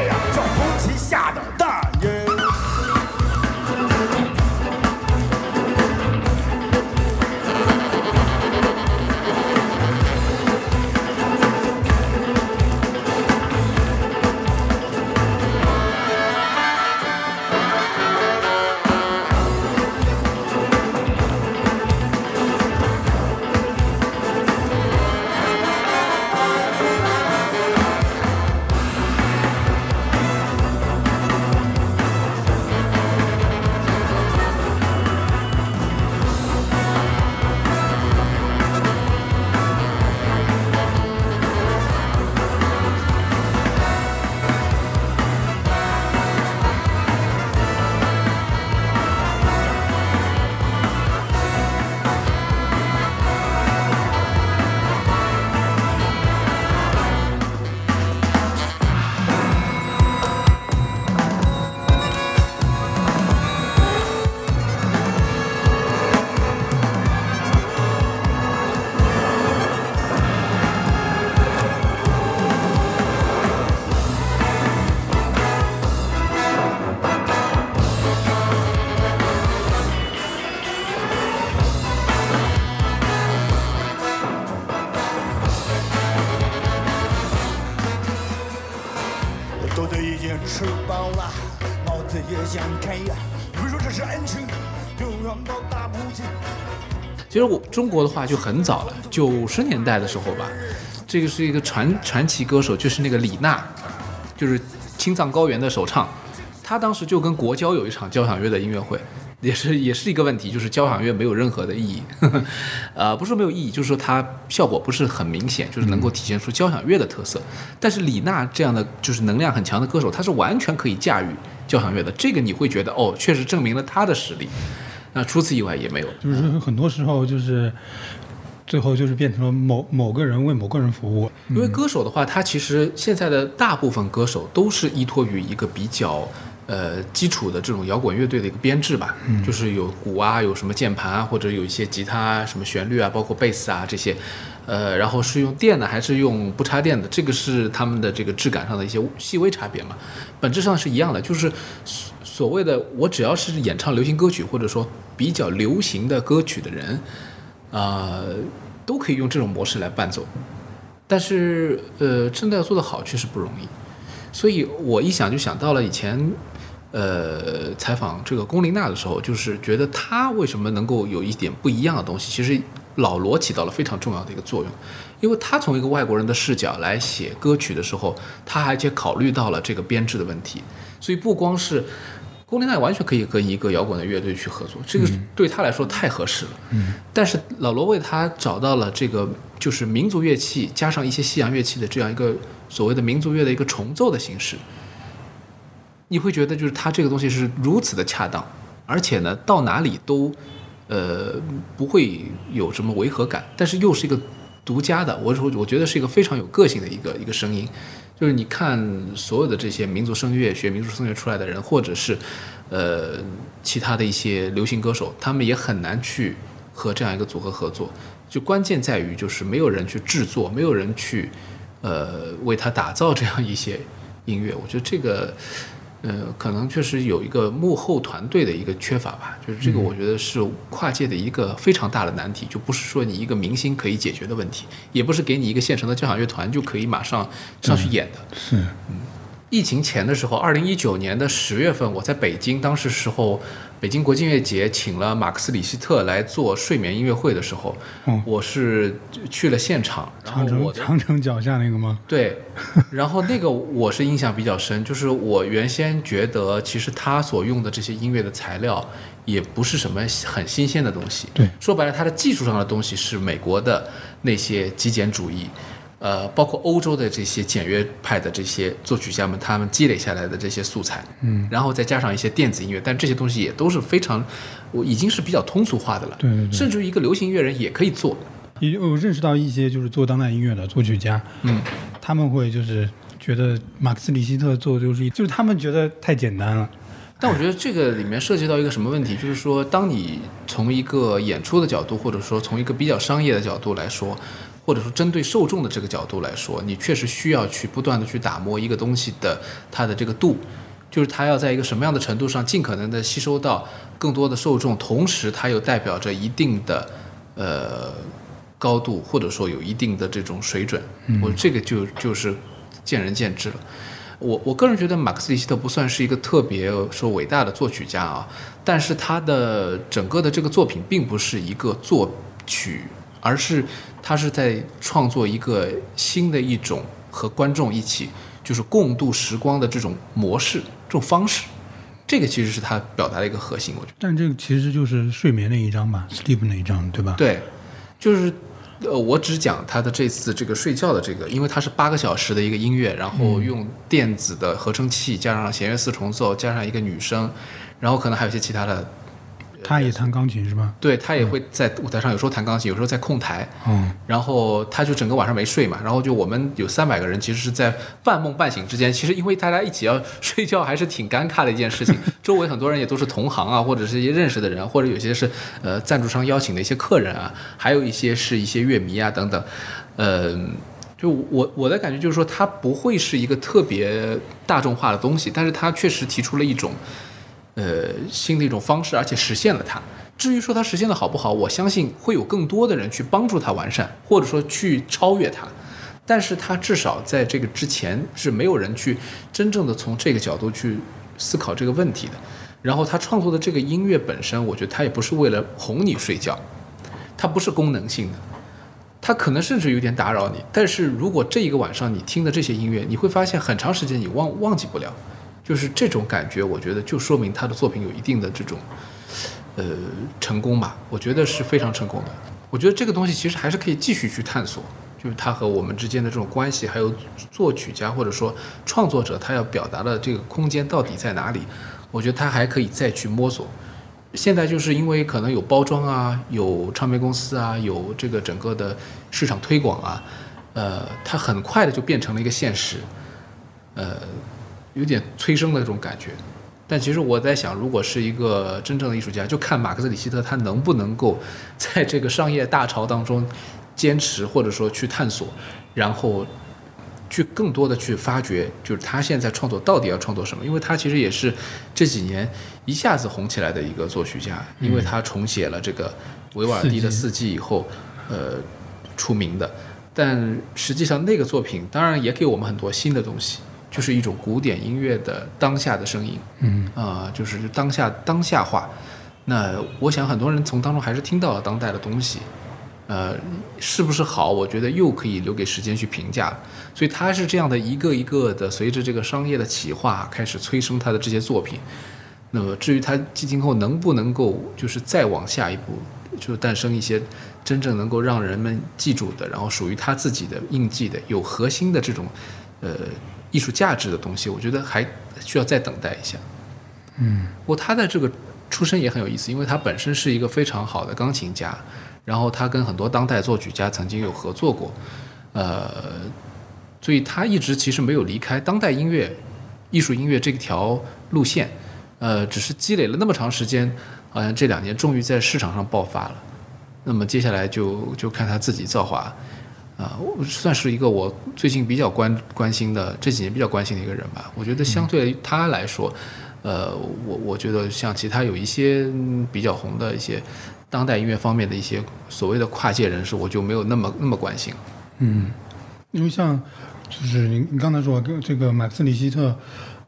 中国的话就很早了，九十年代的时候吧，这个是一个传传奇歌手，就是那个李娜，就是青藏高原的首唱，她当时就跟国交有一场交响乐的音乐会，也是也是一个问题，就是交响乐没有任何的意义，*laughs* 呃，不是没有意义，就是说它效果不是很明显，就是能够体现出交响乐的特色。但是李娜这样的就是能量很强的歌手，她是完全可以驾驭交响乐的，这个你会觉得哦，确实证明了她的实力。那除此以外也没有，就是很多时候就是最后就是变成了某某个人为某个人服务。因为歌手的话，他其实现在的大部分歌手都是依托于一个比较呃基础的这种摇滚乐队的一个编制吧，就是有鼓啊，有什么键盘啊，或者有一些吉他、什么旋律啊，包括贝斯啊这些，呃，然后是用电的还是用不插电的，这个是他们的这个质感上的一些细微差别嘛，本质上是一样的，就是所谓的我只要是演唱流行歌曲或者说比较流行的歌曲的人，啊、都可以用这种模式来伴奏。但是呃，真的要做得好确实不容易，所以我一想就想到了以前，呃，采访这个龚琳娜的时候，就是觉得她为什么能够有一点不一样的东西，其实老罗起到了非常重要的一个作用，因为他从一个外国人的视角来写歌曲的时候，他还且考虑到了这个编制的问题，所以不光是。龚琳娜完全可以跟一个摇滚的乐队去合作，这个对他来说太合适了。嗯，但是老罗为他找到了这个就是民族乐器加上一些西洋乐器的这样一个所谓的民族乐的一个重奏的形式，你会觉得就是他这个东西是如此的恰当，而且呢到哪里都呃不会有什么违和感，但是又是一个独家的，我我我觉得是一个非常有个性的一个一个声音。就是你看所有的这些民族声乐学民族声乐出来的人，或者是呃其他的一些流行歌手，他们也很难去和这样一个组合合作。就关键在于就是没有人去制作，没有人去呃为他打造这样一些音乐。我觉得这个呃可能确实有一个幕后团队的一个缺乏吧。就是这个我觉得是跨界的一个非常大的难题，就不是说你一个明星可以解决的问题，也不是给你一个现成的交响乐团就可以马上上去演的。是，疫情前的时候，二零一九年的十月份，我在北京，当时时候北京国际音乐节请了马克思里希特来做睡眠音乐会的时候，嗯我是去了现场，然后长我长城脚下那个吗？对，*laughs* 然后那个我是印象比较深，就是我原先觉得其实他所用的这些音乐的材料也不是什么很新鲜的东西，对说白了，他的技术上的东西是美国的那些极简主义。呃，包括欧洲的这些简约派的这些作曲家们，他们积累下来的这些素材，嗯，然后再加上一些电子音乐，但这些东西也都是非常，我已经是比较通俗化的了，对对对。甚至于一个流行音乐人也可以做，也我认识到一些就是做当代音乐的作曲家，嗯，他们会就是觉得马克思里希特做的就是就是他们觉得太简单了，但我觉得这个里面涉及到一个什么问题，就是说，当你从一个演出的角度，或者说从一个比较商业的角度来说，或者说针对受众的这个角度来说，你确实需要去不断的去打磨一个东西的它的这个度，就是它要在一个什么样的程度上尽可能的吸收到更多的受众，同时它又代表着一定的呃高度，或者说有一定的这种水准。我这个就就是见仁见智了。我我个人觉得马克思里希特不算是一个特别说伟大的作曲家啊，但是他的整个的这个作品并不是一个作曲，而是他是在创作一个新的一种和观众一起就是共度时光的这种模式、这种方式。这个其实是他表达的一个核心，我觉得。但这个其实就是睡眠那一章吧，sleep 那一章，对吧？对，就是呃，我只讲他的这次这个睡觉的这个，因为它是八个小时的一个音乐，然后用电子的合成器加上弦乐四重奏，加上一个女声，然后可能还有一些其他的。他也弹钢琴是吧？对他也会在舞台上，有时候弹钢琴，有时候在控台。嗯，然后他就整个晚上没睡嘛，然后就我们有三百个人，其实是在半梦半醒之间，其实因为大家一起要 *laughs* 睡觉，还是挺尴尬的一件事情。周围很多人也都是同行啊，或者是一些认识的人，或者有些是呃赞助商邀请的一些客人啊，还有一些是一些乐迷啊等等。呃，就我我的感觉就是说，它不会是一个特别大众化的东西，但是它确实提出了一种。呃，新的一种方式，而且实现了它。至于说它实现的好不好，我相信会有更多的人去帮助它完善，或者说去超越它。但是它至少在这个之前是没有人去真正的从这个角度去思考这个问题的。然后他创作的这个音乐本身，我觉得他也不是为了哄你睡觉，它不是功能性的，它可能甚至有点打扰你。但是如果这一个晚上你听的这些音乐，你会发现很长时间你忘忘记不了。就是这种感觉，我觉得就说明他的作品有一定的这种，呃，成功吧。我觉得是非常成功的。我觉得这个东西其实还是可以继续去探索，就是他和我们之间的这种关系，还有作曲家或者说创作者他要表达的这个空间到底在哪里？我觉得他还可以再去摸索。现在就是因为可能有包装啊，有唱片公司啊，有这个整个的市场推广啊，呃，它很快的就变成了一个现实，呃。有点催生的那种感觉，但其实我在想，如果是一个真正的艺术家，就看马克思里希特他能不能够在这个商业大潮当中坚持，或者说去探索，然后去更多的去发掘，就是他现在创作到底要创作什么？因为他其实也是这几年一下子红起来的一个作曲家，因为他重写了这个维瓦尔第的《四季》以后，呃，出名的。但实际上那个作品当然也给我们很多新的东西。就是一种古典音乐的当下的声音，嗯啊、就是当下当下化。那我想很多人从当中还是听到了当代的东西，呃，是不是好？我觉得又可以留给时间去评价。所以他是这样的一个一个的，随着这个商业的企划开始催生他的这些作品。那么至于他今后能不能够就是再往下一步，就诞生一些真正能够让人们记住的，然后属于他自己的印记的、有核心的这种呃艺术价值的东西，我觉得还需要再等待一下。嗯，不过他的这个出身也很有意思，因为他本身是一个非常好的钢琴家，然后他跟很多当代作曲家曾经有合作过，呃，所以他一直其实没有离开当代音乐、艺术音乐这条路线，呃，只是积累了那么长时间，好像这两年终于在市场上爆发了。那么接下来就就看他自己造化。啊，我算是一个我最近比较关关心的这几年比较关心的一个人吧。我觉得相对于他来说，呃，我我觉得像其他有一些嗯比较红的一些当代音乐方面的一些所谓的跨界人士，我就没有那么那么关心了。嗯，因为像就是你你刚才说跟这个马克思里希特，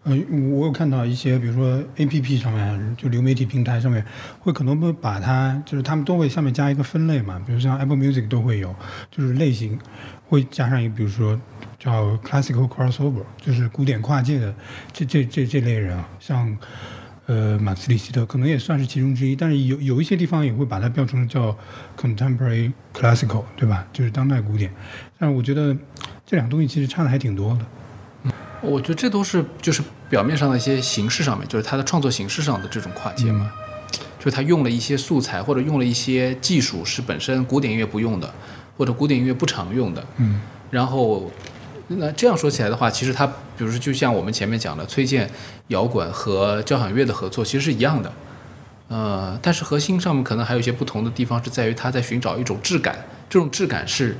呃，我有看到一些，比如说 A P P 上面，就流媒体平台上面，会可能会把它，就是他们都会下面加一个分类嘛，比如像 Apple Music 都会有，就是类型会加上一个，比如说叫 Classical Crossover，就是古典跨界的这这这这类人啊，像呃马斯里希特，可能也算是其中之一。但是有有一些地方也会把它标成叫 contemporary classical，对吧？就是当代古典。但是我觉得这两个东西其实差的还挺多的。我觉得这都是就是表面上的一些形式上面，就是他的创作形式上的这种跨界嘛，就他用了一些素材或者用了一些技术是本身古典音乐不用的，或者古典音乐不常用的，嗯然后，那这样说起来的话，其实他，比如说，就像我们前面讲的，崔健摇滚和交响乐的合作其实是一样的，呃，但是核心上面可能还有一些不同的地方，是在于他在寻找一种质感，这种质感是，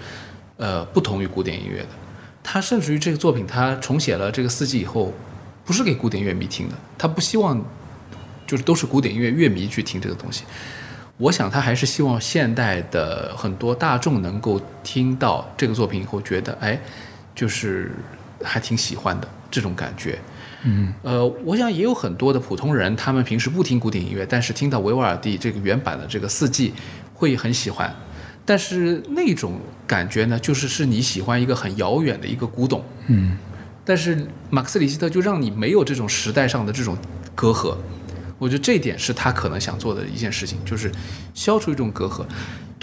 呃，不同于古典音乐的。他甚至于这个作品，他重写了这个四季以后，不是给古典乐迷听的，他不希望就是都是古典音乐乐迷去听这个东西。我想他还是希望现代的很多大众能够听到这个作品以后，觉得哎，就是还挺喜欢的这种感觉。嗯呃，我想也有很多的普通人，他们平时不听古典音乐，但是听到维瓦尔第这个原版的这个四季，会很喜欢。但是那种感觉呢，就是是你喜欢一个很遥远的一个古董，嗯。但是马克思里希特就让你没有这种时代上的这种隔阂，我觉得这一点是他可能想做的一件事情，就是消除一种隔阂，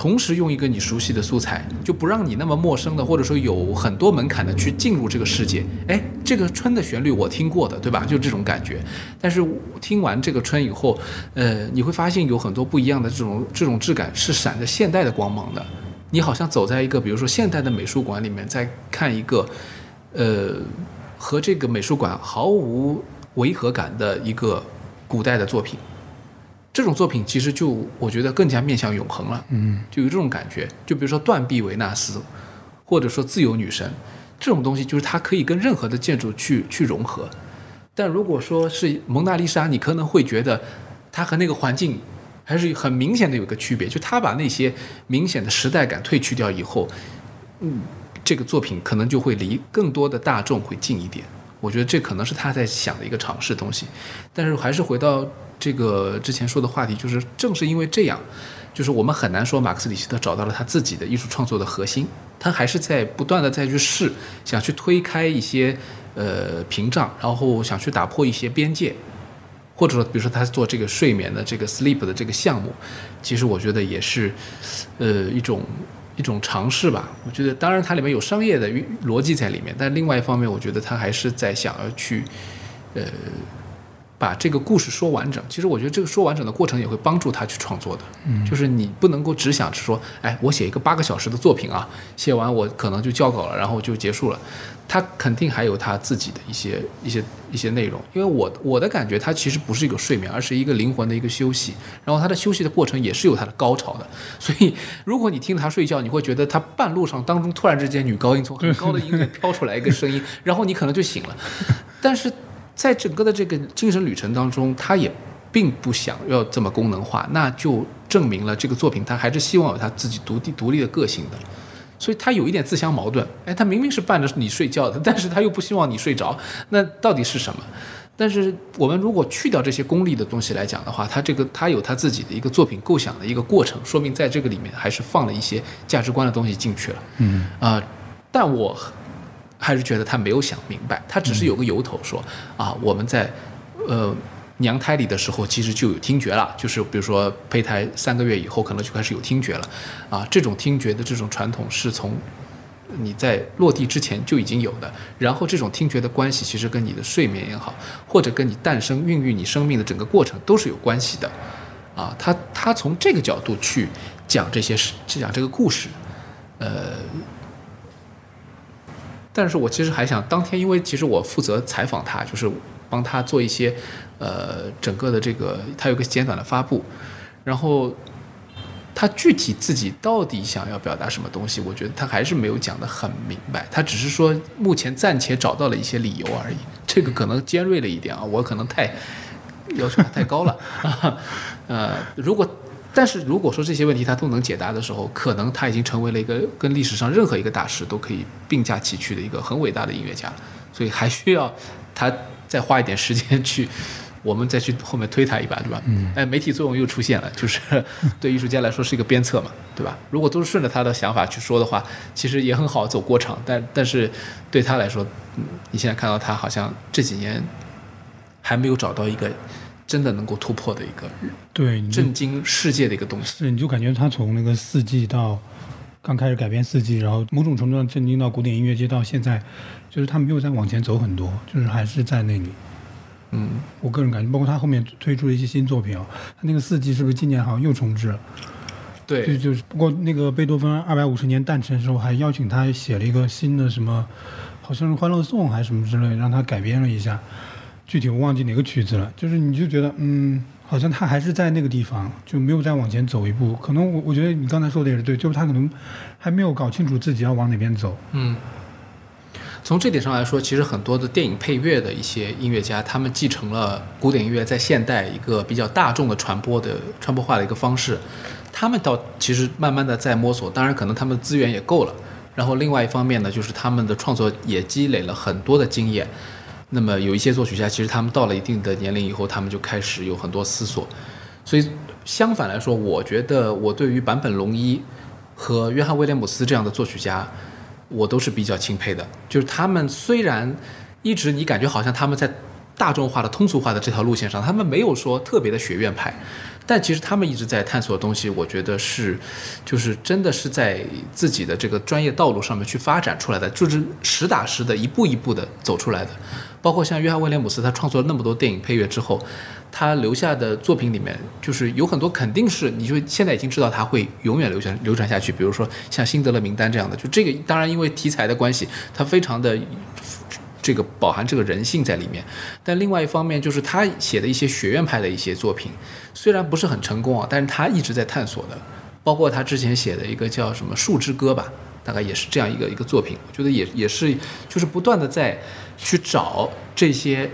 同时用一个你熟悉的素材，就不让你那么陌生的，或者说有很多门槛的去进入这个世界。哎，这个春的旋律我听过的，对吧？就这种感觉。但是听完这个春以后，呃，你会发现有很多不一样的这种这种质感，是闪着现代的光芒的。你好像走在一个，比如说现代的美术馆里面，在看一个，呃，和这个美术馆毫无违和感的一个古代的作品。这种作品其实就我觉得更加面向永恒了，嗯就有这种感觉。就比如说断臂维纳斯，或者说自由女神这种东西，就是它可以跟任何的建筑去去融合。但如果说是蒙娜丽莎，你可能会觉得它和那个环境还是很明显的有一个区别，就它把那些明显的时代感褪去掉以后，嗯，这个作品可能就会离更多的大众会近一点。我觉得这可能是他在想的一个尝试东西，但是还是回到这个之前说的话题，就是正是因为这样，就是我们很难说马克思里希特找到了他自己的艺术创作的核心，他还是在不断的再去试，想去推开一些呃屏障，然后想去打破一些边界，或者说比如说他做这个睡眠的这个 sleep 的这个项目，其实我觉得也是呃一种。一种尝试吧，我觉得当然它里面有商业的逻辑在里面，但另外一方面，我觉得他还是在想要去，呃，把这个故事说完整。其实我觉得这个说完整的过程也会帮助他去创作的，嗯就是你不能够只想着说，哎，我写一个八个小时的作品啊，写完我可能就交稿了，然后就结束了。他肯定还有他自己的一些一些一些内容，因为我我的感觉，他其实不是一个睡眠，而是一个灵魂的一个休息。然后他的休息的过程也是有他的高潮的，所以如果你听他睡觉，你会觉得他半路上当中突然之间女高音从很高的音乐飘出来一个声音，然后你可能就醒了。但是在整个的这个精神旅程当中，他也并不想要这么功能化，那就证明了这个作品他还是希望有他自己独立独立的个性的。所以他有一点自相矛盾，哎，他明明是伴着你睡觉的，*laughs* 但是他又不希望你睡着，那到底是什么？但是我们如果去掉这些功利的东西来讲的话，他这个他有他自己的一个作品构想的一个过程，说明在这个里面还是放了一些价值观的东西进去了。嗯啊、但我还是觉得他没有想明白，他只是有个由头说啊，我们在呃娘胎里的时候其实就有听觉了，就是比如说胚胎三个月以后可能就开始有听觉了，啊，这种听觉的这种传统是从你在落地之前就已经有的，然后这种听觉的关系其实跟你的睡眠也好，或者跟你诞生、孕育你生命的整个过程都是有关系的，啊，他他从这个角度去讲这些事，讲这个故事，呃，但是我其实还想当天，因为其实我负责采访他，就是帮他做一些呃整个的这个，他有个简短的发布，然后他具体自己到底想要表达什么东西，我觉得他还是没有讲得很明白，他只是说目前暂且找到了一些理由而已，这个可能尖锐了一点啊，我可能太要求太高了，*laughs* 呃，如果。但是如果说这些问题他都能解答的时候，可能他已经成为了一个跟历史上任何一个大师都可以并驾齐驱的一个很伟大的音乐家了。所以还需要他再花一点时间去，我们再去后面推他一把，对吧？嗯哎，媒体作用又出现了，就是对艺术家来说是一个鞭策嘛，对吧？如果都是顺着他的想法去说的话，其实也很好走过场，但但是对他来说，嗯，你现在看到他好像这几年还没有找到一个真的能够突破的一个对，震惊世界的一个东西。是你就感觉他从那个四季到刚开始改编四季，然后某种程度上震惊到古典音乐界，到现在，就是他没有再往前走很多，就是还是在那里。嗯，我个人感觉，包括他后面推出的一些新作品啊，他那个四季是不是今年好像又重置了？对就对，就是，不过那个贝多芬二百五十年诞辰的时候，还邀请他写了一个新的什么，好像是《欢乐颂》还是什么之类，让他改编了一下，具体我忘记哪个曲子了。就是你就觉得，嗯，好像他还是在那个地方，就没有再往前走一步。可能我我觉得你刚才说的也是对，就是他可能还没有搞清楚自己要往哪边走。嗯，从这点上来说，其实很多的电影配乐的一些音乐家，他们继承了古典音乐在现代一个比较大众的传播的传播化的一个方式，他们倒其实慢慢的在摸索，当然可能他们资源也够了，然后另外一方面呢，就是他们的创作也积累了很多的经验。那么有一些作曲家，其实他们到了一定的年龄以后，他们就开始有很多思索。所以相反来说，我觉得我对于坂本龙一和约翰威廉姆斯这样的作曲家，我都是比较钦佩的。就是他们虽然一直你感觉好像他们在大众化的、通俗化的这条路线上，他们没有说特别的学院派，但其实他们一直在探索的东西，我觉得是，就是真的是在自己的这个专业道路上面去发展出来的，就是实打实的一步一步的走出来的。包括像约翰威廉姆斯，他创作了那么多电影配乐之后，他留下的作品里面，就是有很多肯定是你就现在已经知道他会永远流传流传下去。比如说像《辛德勒名单》这样的，就这个当然因为题材的关系，它非常的这个饱含这个人性在里面。但另外一方面，就是他写的一些学院派的一些作品，虽然不是很成功啊，但是他一直在探索的。包括他之前写的一个叫什么《树之歌》吧，大概也是这样一个一个作品。我觉得也也是就是不断的在去找这些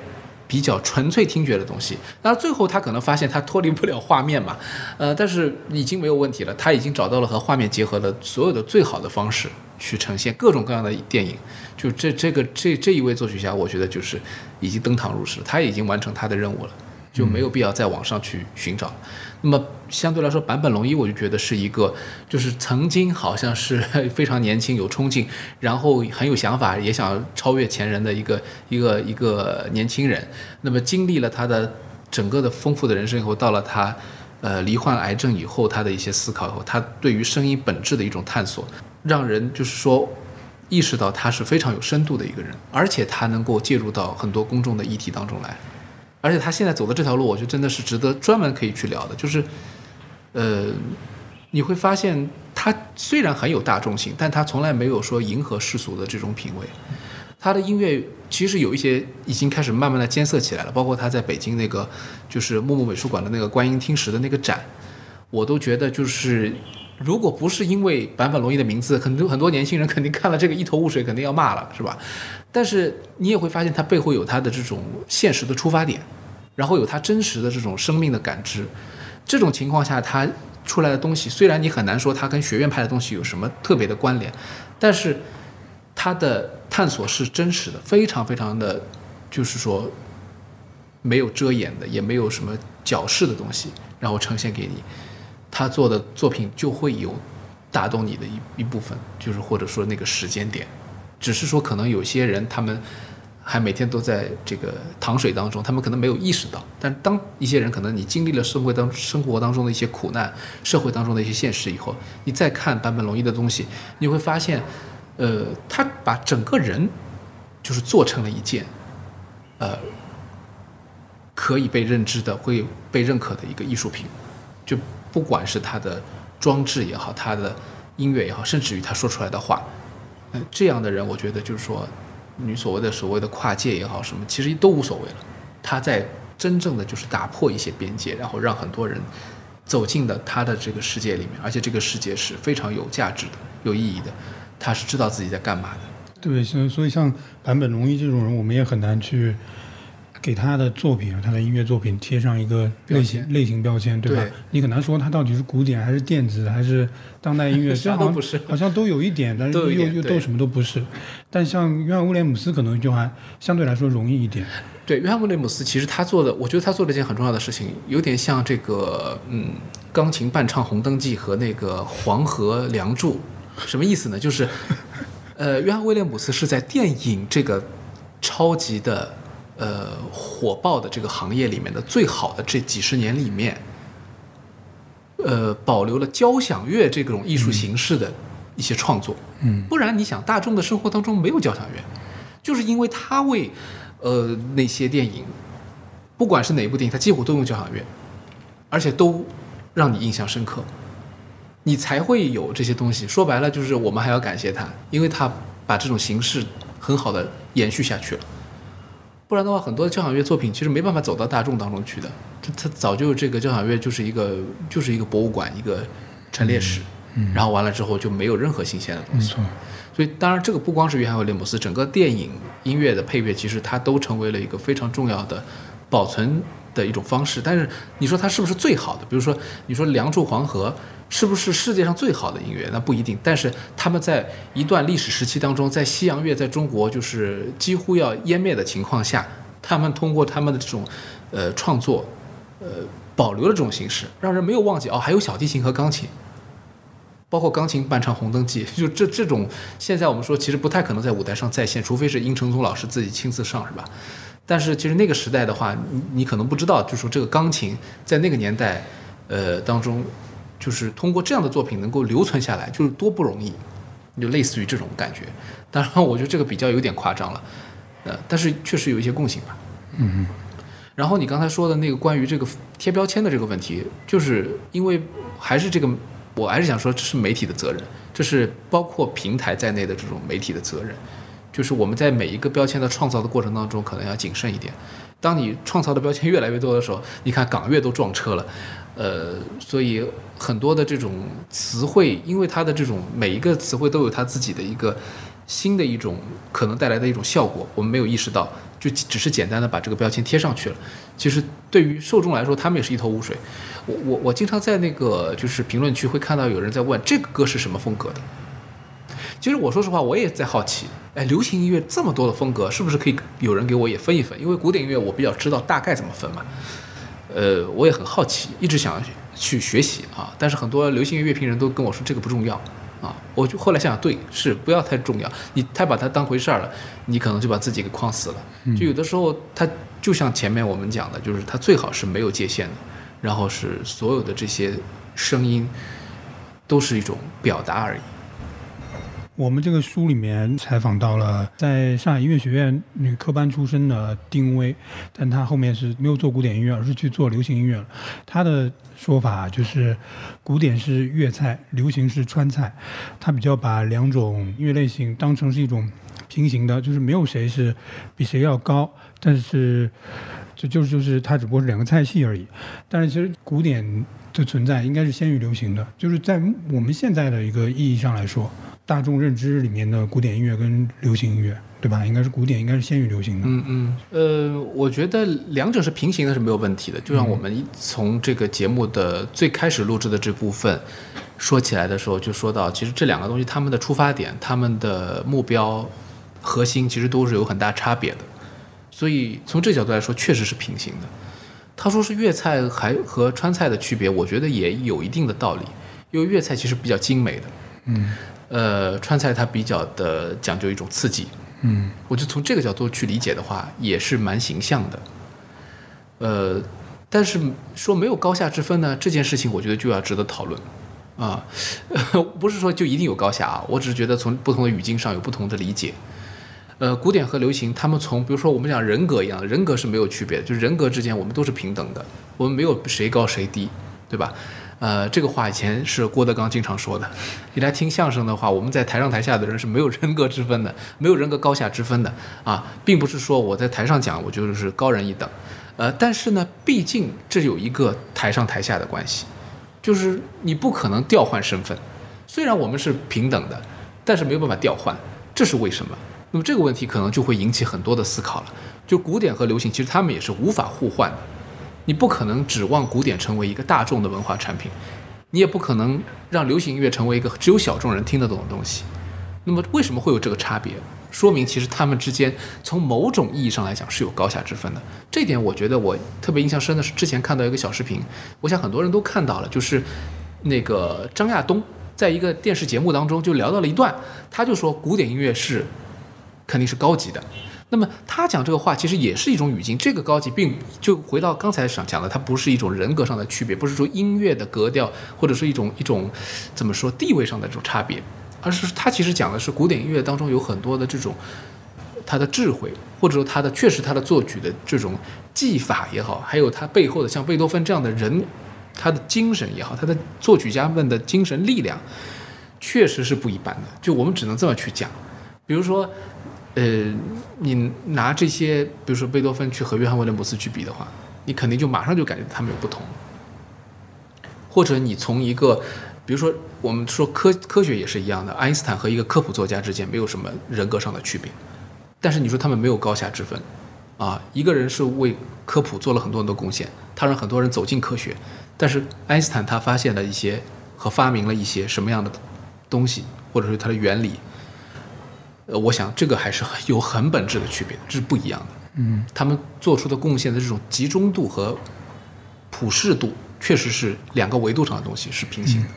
比较纯粹听觉的东西。那最后他可能发现他脱离不了画面嘛，呃，但是已经没有问题了，他已经找到了和画面结合的所有的最好的方式去呈现各种各样的电影。就这这个这这一位作曲家，我觉得就是已经登堂入室，他已经完成他的任务了。就没有必要再往上去寻找。那么相对来说，坂本龙一我就觉得是一个，就是曾经好像是 *laughs* 非常年轻、有冲劲，然后很有想法，也想超越前人的一个一个一个年轻人。那么经历了他的整个的丰富的人生以后，到了他呃罹患癌症以后，他的一些思考以后，他对于声音本质的一种探索，让人就是说。意识到他是非常有深度的一个人，而且他能够介入到很多公众的议题当中来。而且他现在走的这条路，我觉得真的是值得专门可以去聊的。就是，呃，你会发现他虽然很有大众性，但他从来没有说迎合世俗的这种品味。他的音乐其实有一些已经开始慢慢的艰涩起来了，包括他在北京那个就是木木美术馆的那个观音听石的那个展，我都觉得就是。如果不是因为坂本龙一的名字，很多很多年轻人肯定看了这个一头雾水，肯定要骂了，是吧？但是你也会发现，他背后有他的这种现实的出发点，然后有他真实的这种生命的感知。这种情况下，他出来的东西，虽然你很难说他跟学院派的东西有什么特别的关联，但是他的探索是真实的，非常非常的，就是说没有遮掩的，也没有什么矫饰的东西，然后呈现给你。他做的作品就会有打动你的一一部分，就是或者说那个时间点，只是说可能有些人他们还每天都在这个糖水当中，他们可能没有意识到。但当一些人可能你经历了社会当生活当中的一些苦难，社会当中的一些现实以后，你再看坂本龙一的东西，你会发现，呃，他把整个人就是做成了一件，呃，可以被认知的、会被认可的一个艺术品，就。不管是他的装置也好，他的音乐也好，甚至于他说出来的话，嗯，这样的人，我觉得就是说，你所谓的所谓的跨界也好，什么其实都无所谓了。他在真正的就是打破一些边界，然后让很多人走进了他的这个世界里面，而且这个世界是非常有价值的、有意义的。他是知道自己在干嘛的。对，所所以像坂本龙一这种人，我们也很难去。给他的作品，他的音乐作品贴上一个类型类型标签，对吧？你很难说他到底是古典还是电子还是当代音乐，*laughs* 啥都不是，好像都有一点，但是又又都什么都不是。但像约翰威廉姆斯可能就还相对来说容易一点。对，约翰威廉姆斯其实他做的，我觉得他做了一件很重要的事情，有点像这个嗯，钢琴伴唱《红灯记》和那个《黄河梁祝》，什么意思呢？就是呃，约翰威廉姆斯是在电影这个超级的。呃火爆的这个行业里面的最好的这几十年里面，呃，保留了交响乐这种艺术形式的一些创作。嗯不然你想，大众的生活当中没有交响乐，就是因为他为呃那些电影，不管是哪一部电影，他几乎都用交响乐，而且都让你印象深刻，你才会有这些东西。说白了，就是我们还要感谢他，因为他把这种形式很好的延续下去了。不然的话，很多交响乐作品其实没办法走到大众当中去的。它它早就这个交响乐就是一个就是一个博物馆，一个陈列室，嗯然后完了之后就没有任何新鲜的东西。所以当然这个不光是约翰威廉姆斯，整个电影音乐的配乐其实它都成为了一个非常重要的保存的一种方式。但是你说它是不是最好的？比如说你说《梁祝黄河》是不是世界上最好的音乐？那不一定。但是他们在一段历史时期当中，在西洋乐在中国就是几乎要湮灭的情况下，他们通过他们的这种呃创作，呃保留了这种形式，让人没有忘记哦，还有小提琴和钢琴。包括钢琴伴唱《红灯记》，就这这种，现在我们说其实不太可能在舞台上再现，除非是殷承宗老师自己亲自上，是吧？但是其实那个时代的话，你你可能不知道，就是说这个钢琴在那个年代，呃当中，就是通过这样的作品能够留存下来，就是多不容易，就类似于这种感觉。当然，我觉得这个比较有点夸张了，呃，但是确实有一些共性吧。嗯然后你刚才说的那个关于这个贴标签的这个问题，就是因为还是这个，我还是想说，这是媒体的责任，这是包括平台在内的这种媒体的责任。就是我们在每一个标签的创造的过程当中，可能要谨慎一点。当你创造的标签越来越多的时候，你看港乐都撞车了，呃，所以很多的这种词汇，因为它的这种每一个词汇都有它自己的一个新的一种可能带来的一种效果，我们没有意识到，就只是简单的把这个标签贴上去了。其实对于受众来说，他们也是一头雾水。我我我经常在那个就是评论区会看到有人在问这个歌是什么风格的。其实我说实话，我也在好奇，哎，流行音乐这么多的风格，是不是可以有人给我也分一分？因为古典音乐我比较知道大概怎么分嘛。呃，我也很好奇，一直想去学习啊。但是很多流行音乐评人都跟我说这个不重要啊。我就后来想想，对，是不要太重要。你太把它当回事儿了，你可能就把自己给框死了。就有的时候，它就像前面我们讲的，就是它最好是没有界限的，然后是所有的这些声音都是一种表达而已。我们这个书里面采访到了在上海音乐学院女科班出身的丁薇，但她后面是没有做古典音乐，而是去做流行音乐了。她的说法就是，古典是粤菜，流行是川菜。她比较把两种音乐类型当成是一种平行的，就是没有谁是比谁要高，但是就就是就是它只不过是两个菜系而已。但是其实古典的存在应该是先于流行的，就是在我们现在的一个意义上来说。大众认知里面的古典音乐跟流行音乐，对吧？应该是古典应该是先于流行的。嗯嗯，呃，我觉得两者是平行的，是没有问题的。就像我们从这个节目的最开始录制的这部分说起来的时候，就说到，其实这两个东西他们的出发点、他们的目标核心其实都是有很大差别的。所以从这个角度来说，确实是平行的。他说是粤菜还和川菜的区别，我觉得也有一定的道理，因为粤菜其实比较精美的。嗯呃，川菜它比较的讲究一种刺激，嗯我就从这个角度去理解的话，也是蛮形象的。呃，但是说没有高下之分呢，这件事情我觉得就要值得讨论啊，*laughs* 不是说就一定有高下啊，我只是觉得从不同的语境上有不同的理解。呃，古典和流行，他们从比如说我们讲人格一样，人格是没有区别的，就是人格之间我们都是平等的，我们没有谁高谁低，对吧？呃，这个话以前是郭德纲经常说的。你来听相声的话，我们在台上台下的人是没有人格之分的，没有人格高下之分的啊，并不是说我在台上讲我就是高人一等，呃，但是呢，毕竟这有一个台上台下的关系，就是你不可能调换身份。虽然我们是平等的，但是没有办法调换，这是为什么？那么这个问题可能就会引起很多的思考了。就古典和流行，其实他们也是无法互换的。你不可能指望古典成为一个大众的文化产品，你也不可能让流行音乐成为一个只有小众人听得懂的东西。那么为什么会有这个差别？说明其实他们之间从某种意义上来讲是有高下之分的。这点我觉得我特别印象深的是之前看到一个小视频，我想很多人都看到了，就是那个张亚东在一个电视节目当中就聊到了一段，他就说古典音乐是肯定是高级的，那么他讲这个话其实也是一种语境，这个高级并就回到刚才想讲的，它不是一种人格上的区别，不是说音乐的格调或者是一种一种怎么说地位上的这种差别，而是他其实讲的是古典音乐当中有很多的这种他的智慧，或者说他的确实他的作曲的这种技法也好，还有他背后的像贝多芬这样的人，他的精神也好，他的作曲家们的精神力量，确实是不一般的。就我们只能这么去讲，比如说。呃，你拿这些，比如说贝多芬去和约翰威廉姆斯去比的话，你肯定就马上就感觉他们有不同。或者你从一个，比如说我们说科科学也是一样的，爱因斯坦和一个科普作家之间没有什么人格上的区别，但是你说他们没有高下之分，啊，一个人是为科普做了很多很多贡献，他让很多人走进科学，但是爱因斯坦他发现了一些和发明了一些什么样的东西，或者是他的原理。呃，我想这个还是很有很本质的区别，这是不一样的。嗯，他们做出的贡献的这种集中度和普适度，确实是两个维度上的东西是平行的，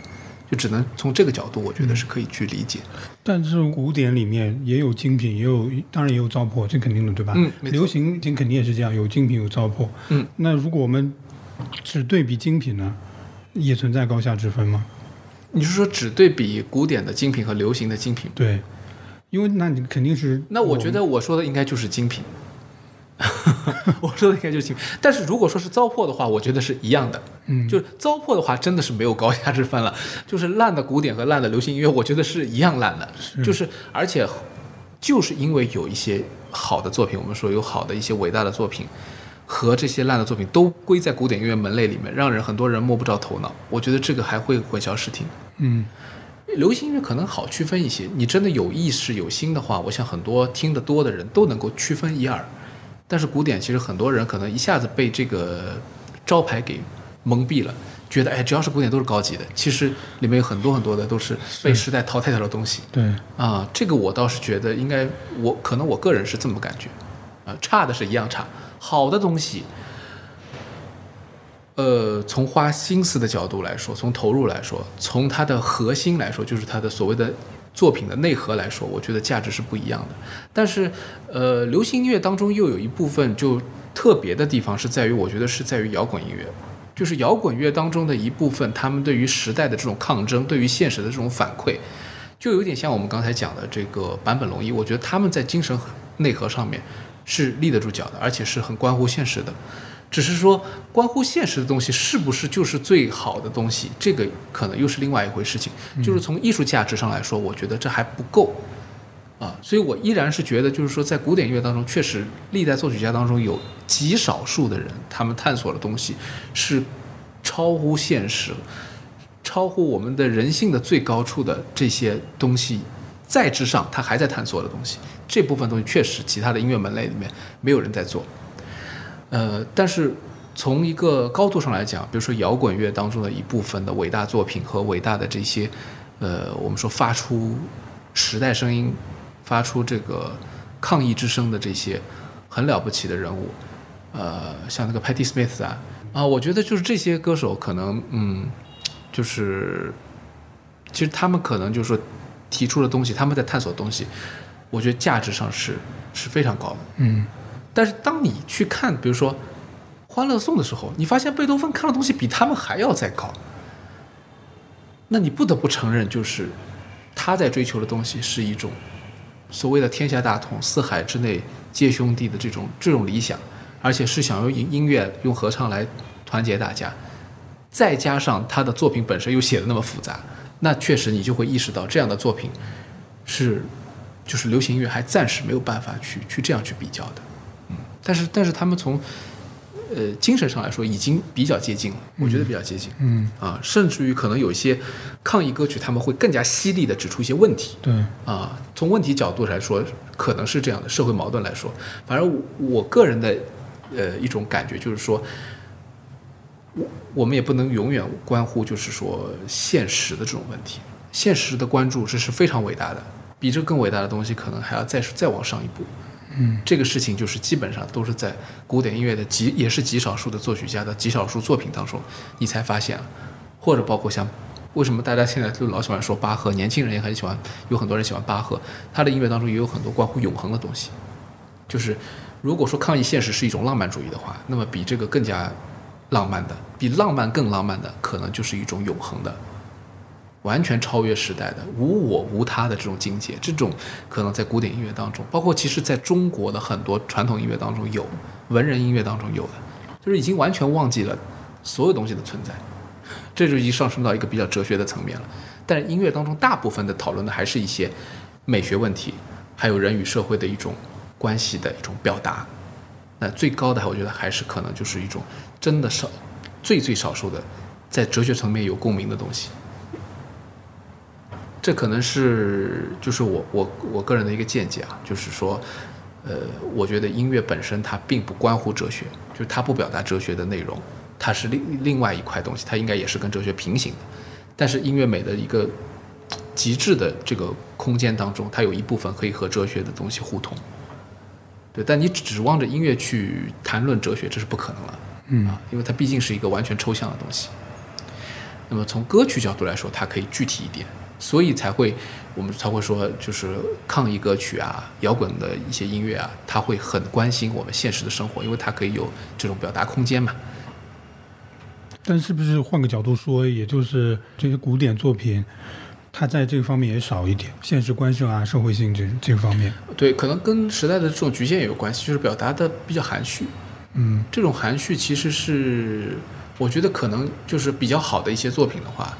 就只能从这个角度，我觉得是可以去理解。但是古典里面也有精品，也有当然也有糟粕，这肯定的，对吧？嗯流行肯定也是这样，有精品有糟粕。嗯，那如果我们只对比精品呢，也存在高下之分吗？你是说只对比古典的精品和流行的精品？对，因为那你肯定是那我觉得我说的应该就是精品，*laughs* 我说的应该就是精品。但是如果说是糟粕的话，我觉得是一样的。嗯，就是糟粕的话，真的是没有高下之分了。*laughs* 就是烂的古典和烂的流行音乐，我觉得是一样烂的。就是而且就是因为有一些好的作品，我们说有好的一些伟大的作品。和这些烂的作品都归在古典音乐门类里面，让人很多人摸不着头脑。我觉得这个还会混淆视听。嗯流行音乐可能好区分一些，你真的有意识有心的话，我想很多听得多的人都能够区分一二。但是古典其实很多人可能一下子被这个招牌给蒙蔽了，觉得哎，只要是古典都是高级的。其实里面有很多很多的都是被时代淘汰掉的东西对，啊。这个我倒是觉得应该，我可能我个人是这么感觉啊，差的是一样差，好的东西。呃，从花心思的角度来说，从投入来说，从它的核心来说，就是它的所谓的作品的内核来说，我觉得价值是不一样的。但是，呃，流行音乐当中又有一部分就特别的地方是在于，我觉得是在于摇滚音乐，就是摇滚乐当中的一部分，他们对于时代的这种抗争，对于现实的这种反馈，就有点像我们刚才讲的这个坂本龙一，我觉得他们在精神内核上面是立得住脚的，而且是很关乎现实的。只是说，关乎现实的东西是不是就是最好的东西，这个可能又是另外一回事情。就是从艺术价值上来说，我觉得这还不够啊，所以我依然是觉得，就是说，在古典音乐当中，确实历代作曲家当中有极少数的人，他们探索的东西是超乎现实、超乎我们的人性的最高处的这些东西，在之上，他还在探索的东西，这部分东西确实其他的音乐门类里面没有人在做。呃，但是从一个高度上来讲，比如说摇滚乐当中的一部分的伟大作品和伟大的这些，呃，我们说发出时代声音、发出这个抗议之声的这些很了不起的人物，呃，像那个 Patti Smith 啊，啊，我觉得就是这些歌手可能，嗯，就是其实他们可能就是说提出的东西，他们在探索的东西，我觉得价值上是是非常高的。嗯但是当你去看，比如说《欢乐颂》的时候，你发现贝多芬看的东西比他们还要再高，那你不得不承认，就是他在追求的东西是一种所谓的天下大同、四海之内皆兄弟的这种这种理想，而且是想用音音乐、用合唱来团结大家，再加上他的作品本身又写的那么复杂，那确实你就会意识到这样的作品是就是流行音乐还暂时没有办法去去这样去比较的。但是但是他们从呃精神上来说已经比较接近了，我觉得比较接近，嗯，啊，甚至于可能有一些抗议歌曲，他们会更加犀利的指出一些问题，对，啊，从问题角度来说，可能是这样的社会矛盾来说，反正我我个人的呃一种感觉就是说，我我们也不能永远关乎就是说现实的这种问题，现实的关注这是非常伟大的，比这更伟大的东西可能还要再再往上一步。嗯这个事情就是基本上都是在古典音乐的极也是极少数的作曲家的极少数作品当中，你才发现了，或者包括像为什么大家现在都老喜欢说巴赫，年轻人也很喜欢，有很多人喜欢巴赫，他的音乐当中也有很多关乎永恒的东西，就是如果说抗议现实是一种浪漫主义的话，那么比这个更加浪漫的，比浪漫更浪漫的，可能就是一种永恒的。完全超越时代的无我无他的这种境界，这种可能在古典音乐当中，包括其实在中国的很多传统音乐当中有，文人音乐当中有的，就是已经完全忘记了所有东西的存在，这就已经上升到一个比较哲学的层面了。但是音乐当中大部分的讨论的还是一些美学问题，还有人与社会的一种关系的一种表达。那最高的，我觉得还是可能就是一种真的少最最少数的在哲学层面有共鸣的东西。这可能是就是我我我个人的一个见解啊，就是说，呃，我觉得音乐本身它并不关乎哲学，就是它不表达哲学的内容，它是另另外一块东西，它应该也是跟哲学平行的。但是音乐美的一个极致的这个空间当中，它有一部分可以和哲学的东西互通。对，但你指望着音乐去谈论哲学，这是不可能了，嗯啊，因为它毕竟是一个完全抽象的东西。那么从歌曲角度来说，它可以具体一点。所以才会，我们才会说，就是抗议歌曲啊、摇滚的一些音乐啊，他会很关心我们现实的生活，因为它可以有这种表达空间嘛。但是不是换个角度说，也就是这些古典作品，它在这个方面也少一点，现实关涉啊、社会性这这个方面。对，可能跟时代的这种局限也有关系，就是表达的比较含蓄。嗯这种含蓄其实是，我觉得可能就是比较好的一些作品的话，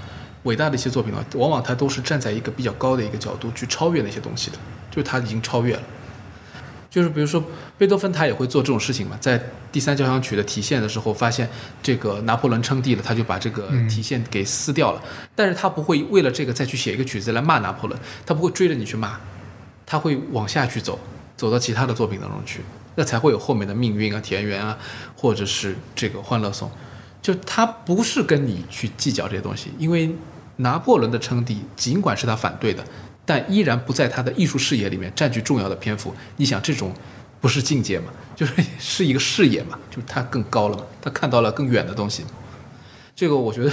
伟大的一些作品的话，往往它都是站在一个比较高的一个角度去超越那些东西的，就是它已经超越了。就是比如说贝多芬他也会做这种事情嘛，在第三交响曲的体现的时候，发现这个拿破仑称帝了，他就把这个嗯体现给撕掉了。但是他不会为了这个再去写一个曲子来骂拿破仑，他不会追着你去骂，他会往下去走，走到其他的作品当中去，那才会有后面的命运啊、田园啊，或者是这个欢乐颂。就他不是跟你去计较这些东西，因为拿破仑的称帝，尽管是他反对的，但依然不在他的艺术视野里面占据重要的篇幅。你想，这种不是境界嘛？*laughs* 就是是一个视野嘛？就是他更高了嘛？他看到了更远的东西。这个我觉得，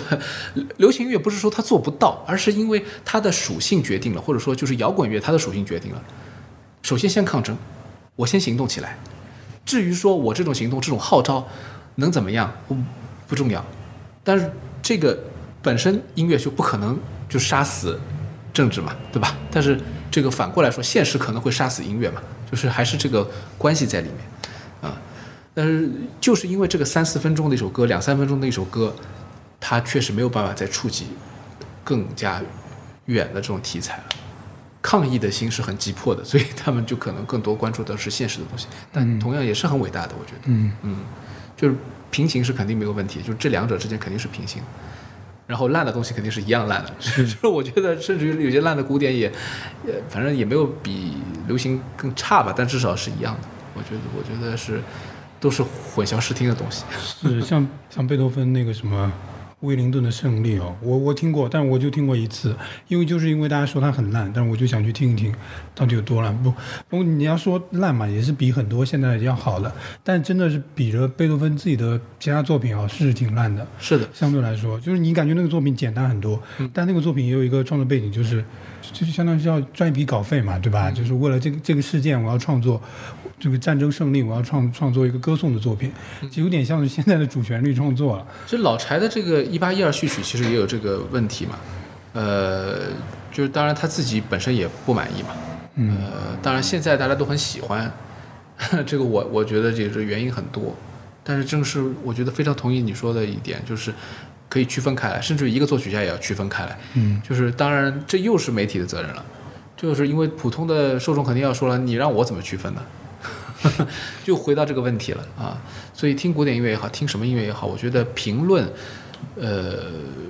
流行乐不是说他做不到，而是因为它的属性决定了，或者说就是摇滚乐它的属性决定了。首先先抗争，我先行动起来。至于说我这种行动、这种号召能怎么样，不不重要。但是这个本身音乐就不可能就杀死政治嘛，对吧？但是这个反过来说，现实可能会杀死音乐嘛，就是还是这个关系在里面啊。但是就是因为这个三四分钟的一首歌，两三分钟的一首歌，它确实没有办法再触及更加远的这种题材了。抗议的心是很急迫的，所以他们就可能更多关注的是现实的东西，但同样也是很伟大的，我觉得。嗯嗯，就是平行是肯定没有问题，就是这两者之间肯定是平行。然后烂的东西肯定是一样烂的，*laughs* 就是我觉得甚至于有些烂的古典也，也反正也没有比流行更差吧，但至少是一样的。我觉得，我觉得是都是混淆视听的东西。是像像贝多芬那个什么威灵顿的胜利哦，我我听过，但我就听过一次，因为就是因为大家说它很烂，但是我就想去听一听到底有多烂。不，不过你要说烂嘛，也是比很多现在要好的，但真的是比着贝多芬自己的其他作品啊，是挺烂的。是的，相对来说，就是你感觉那个作品简单很多，但那个作品也有一个创作背景，就是就是相当于是要赚一笔稿费嘛，对吧？就是为了这个这个事件，我要创作这个战争胜利，我要创创作一个歌颂的作品，就有点像是现在的主旋律创作了。所以老柴的这个一八一二序曲其实也有这个问题嘛，呃，就是当然他自己本身也不满意嘛，嗯。呃，当然现在大家都很喜欢，*laughs* 这个我我觉得这个原因很多，但是正是我觉得非常同意你说的一点，就是可以区分开来，甚至一个作曲家也要区分开来，嗯。就是当然这又是媒体的责任了，就是因为普通的受众肯定要说了，你让我怎么区分呢？*laughs* 就回到这个问题了啊，所以听古典音乐也好，听什么音乐也好，我觉得评论，呃，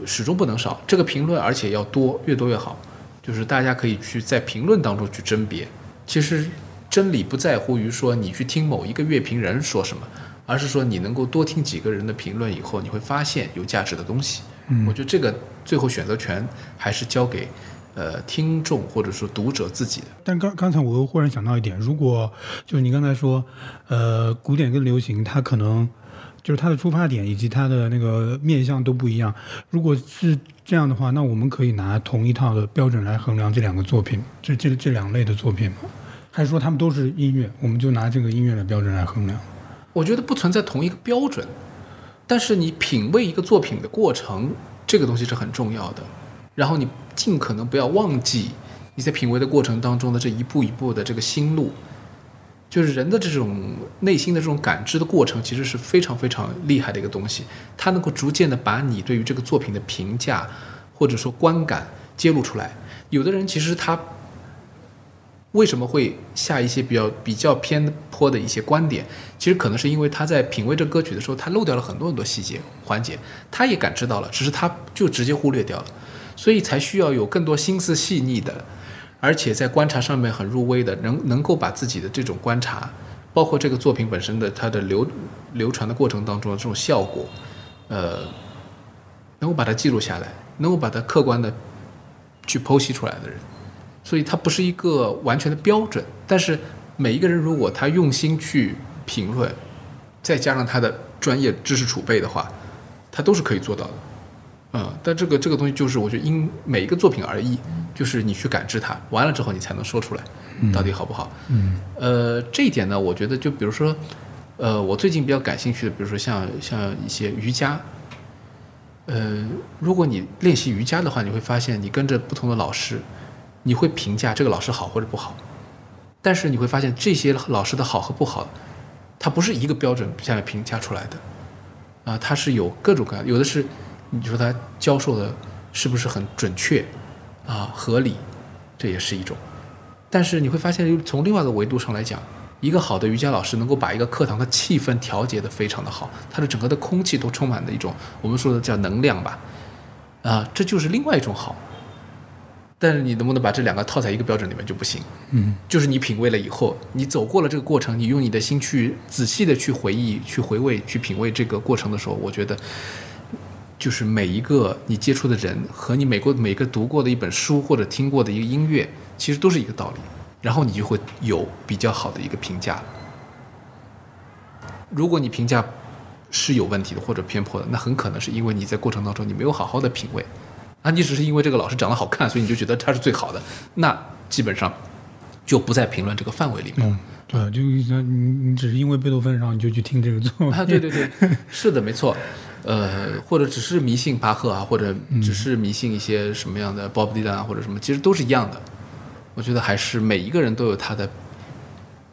始终不能少。这个评论而且要多，越多越好。就是大家可以去在评论当中去甄别。其实真理不在乎于说你去听某一个乐评人说什么，而是说你能够多听几个人的评论以后，你会发现有价值的东西。嗯我觉得这个最后选择权还是交给呃听众或者说读者自己的。但刚刚才我又忽然想到一点，如果就是你刚才说，呃，古典跟流行，它可能就是它的出发点以及它的那个面向都不一样。如果是这样的话，那我们可以拿同一套的标准来衡量这两个作品，这这这两类的作品吗？还是说他们都是音乐？我们就拿这个音乐的标准来衡量？我觉得不存在同一个标准，但是你品味一个作品的过程，这个东西是很重要的。然后你尽可能不要忘记你在品味的过程当中的这一步一步的这个心路，就是人的这种内心的这种感知的过程，其实是非常非常厉害的一个东西。它能够逐渐的把你对于这个作品的评价或者说观感揭露出来。有的人其实他为什么会下一些比较比较偏颇的一些观点？其实可能是因为他在品味这歌曲的时候，他漏掉了很多很多细节环节，他也感知到了，只是他就直接忽略掉了，所以才需要有更多心思细腻的，而且在观察上面很入微的，能能够把自己的这种观察，包括这个作品本身的它的流流传的过程当中的这种效果，呃，能够把它记录下来，能够把它客观的去剖析出来的人。所以它不是一个完全的标准，但是每一个人如果他用心去评论，再加上他的专业知识储备的话，他都是可以做到的。嗯，但这个这个东西就是我觉得因每一个作品而异，就是你去感知它，完了之后你才能说出来到底好不好。嗯呃，这一点呢，我觉得就比如说，呃，我最近比较感兴趣的，比如说像像一些瑜伽，呃，如果你练习瑜伽的话，你会发现你跟着不同的老师。你会评价这个老师好或者不好，但是你会发现这些老师的好和不好，它不是一个标准下来评价出来的，啊，它是有各种各样，有的是你说他教授的是不是很准确，啊，合理，这也是一种，但是你会发现从另外一个维度上来讲，一个好的瑜伽老师能够把一个课堂的气氛调节的非常的好，它的整个的空气都充满了一种我们说的叫能量吧，啊，这就是另外一种好。但是你能不能把这两个套在一个标准里面就不行？嗯，就是你品味了以后，你走过了这个过程，你用你的心去仔细的去回忆、去回味、去品味这个过程的时候，我觉得，就是每一个你接触的人和你每个每个读过的一本书或者听过的一个音乐，其实都是一个道理，然后你就会有比较好的一个评价。如果你评价是有问题的或者偏颇的，那很可能是因为你在过程当中你没有好好的品味。啊，你只是因为这个老师长得好看，所以你就觉得他是最好的，那基本上就不在评论这个范围里面。嗯，对，就你你只是因为贝多芬，然后你就去听这个作啊，对对对，是的，没错。呃，或者只是迷信巴赫啊，或者只是迷信一些什么样的鲍勃迪伦啊，或者什么，其实都是一样的。我觉得还是每一个人都有他的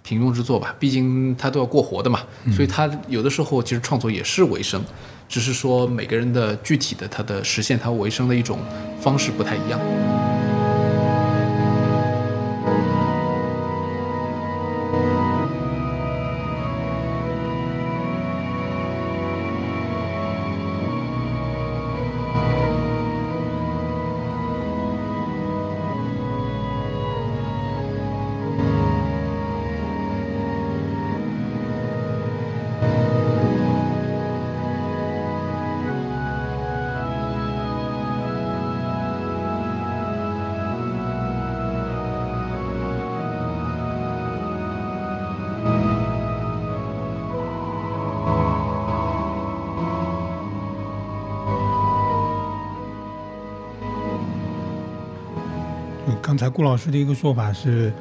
平庸之作吧，毕竟他都要过活的嘛，所以他有的时候其实创作也是为生。只是说每个人的具体的他的实现他为生的一种方式不太一样。顾老师的一个说法是，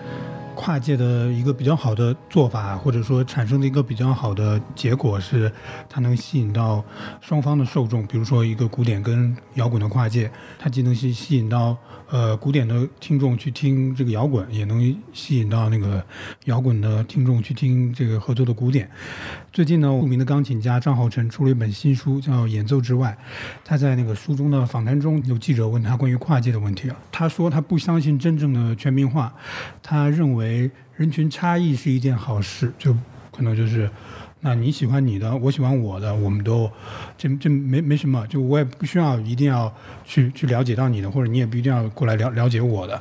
跨界的一个比较好的做法，或者说产生的一个比较好的结果是，它能吸引到双方的受众。比如说一个古典跟摇滚的跨界，它既能吸吸引到呃古典的听众去听这个摇滚，也能吸引到那个摇滚的听众去听这个合作的古典。最近呢，著名的钢琴家张浩晨出了一本新书，叫《演奏之外》。他在那个书中的访谈中，有记者问他关于跨界的问题啊。他说他不相信真正的全民化，他认为人群差异是一件好事，就可能就是，那你喜欢你的，我喜欢我的，我们都这这没没什么，就我也不需要一定要去去了解到你的，或者你也不一定要过来了了解我的。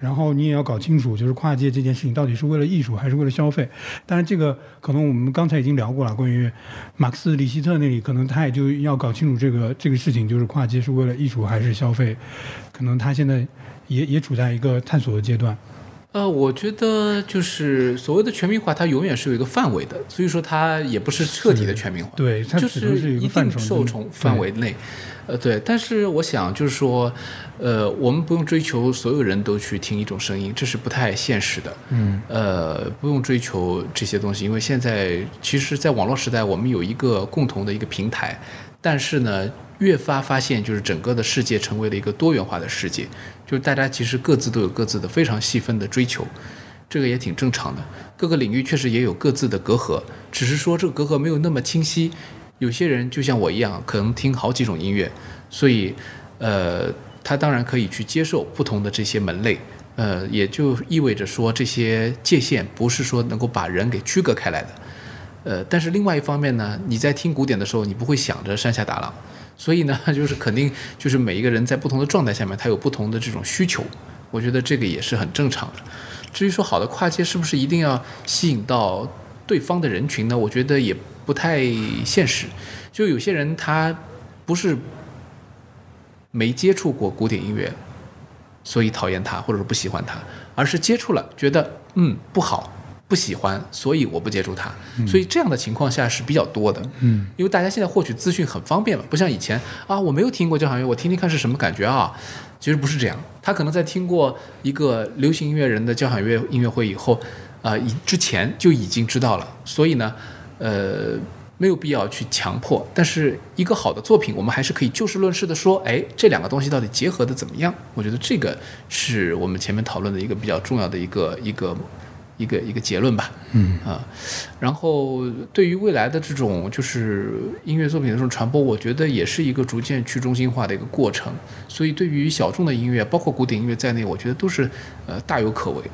然后你也要搞清楚，就是跨界这件事情到底是为了艺术还是为了消费。当然，这个可能我们刚才已经聊过了，关于马克思、里希特那里，可能他也就要搞清楚这个这个事情，就是跨界是为了艺术还是消费。可能他现在也也处在一个探索的阶段。呃，我觉得就是所谓的全民化，它永远是有一个范围的，所以说它也不是彻底的全民化，对，它就是一定受宠范围内。呃，对，但是我想就是说，呃，我们不用追求所有人都去听一种声音，这是不太现实的。嗯，呃，不用追求这些东西，因为现在其实，在网络时代，我们有一个共同的一个平台，但是呢，越发发现就是整个的世界成为了一个多元化的世界，就是大家其实各自都有各自的非常细分的追求。这个也挺正常的，各个领域确实也有各自的隔阂，只是说这个隔阂没有那么清晰。有些人就像我一样，可能听好几种音乐，所以，呃，他当然可以去接受不同的这些门类，呃，也就意味着说这些界限不是说能够把人给区隔开来的，呃，但是另外一方面呢，你在听古典的时候，你不会想着山下达郎，所以呢，*laughs* 就是肯定就是每一个人在不同的状态下面，他有不同的这种需求，我觉得这个也是很正常的。至于说好的跨界是不是一定要吸引到对方的人群呢？我觉得也不太现实。就有些人他不是没接触过古典音乐，所以讨厌它或者说不喜欢它，而是接触了觉得嗯不好。不喜欢，所以我不接触它。所以这样的情况下是比较多的。嗯，因为大家现在获取资讯很方便嘛，不像以前啊，我没有听过交响乐，我听听看是什么感觉啊。其实不是这样，他可能在听过一个流行音乐人的交响乐音乐会以后，啊，以之前就已经知道了。所以呢，呃，没有必要去强迫。但是一个好的作品，我们还是可以就事论事的说，哎，这两个东西到底结合的怎么样？我觉得这个是我们前面讨论的一个比较重要的一个一个。一个一个结论吧，嗯啊，然后对于未来的这种就是音乐作品的这种传播，我觉得也是一个逐渐去中心化的一个过程。所以对于小众的音乐，包括古典音乐在内，我觉得都是呃大有可为的。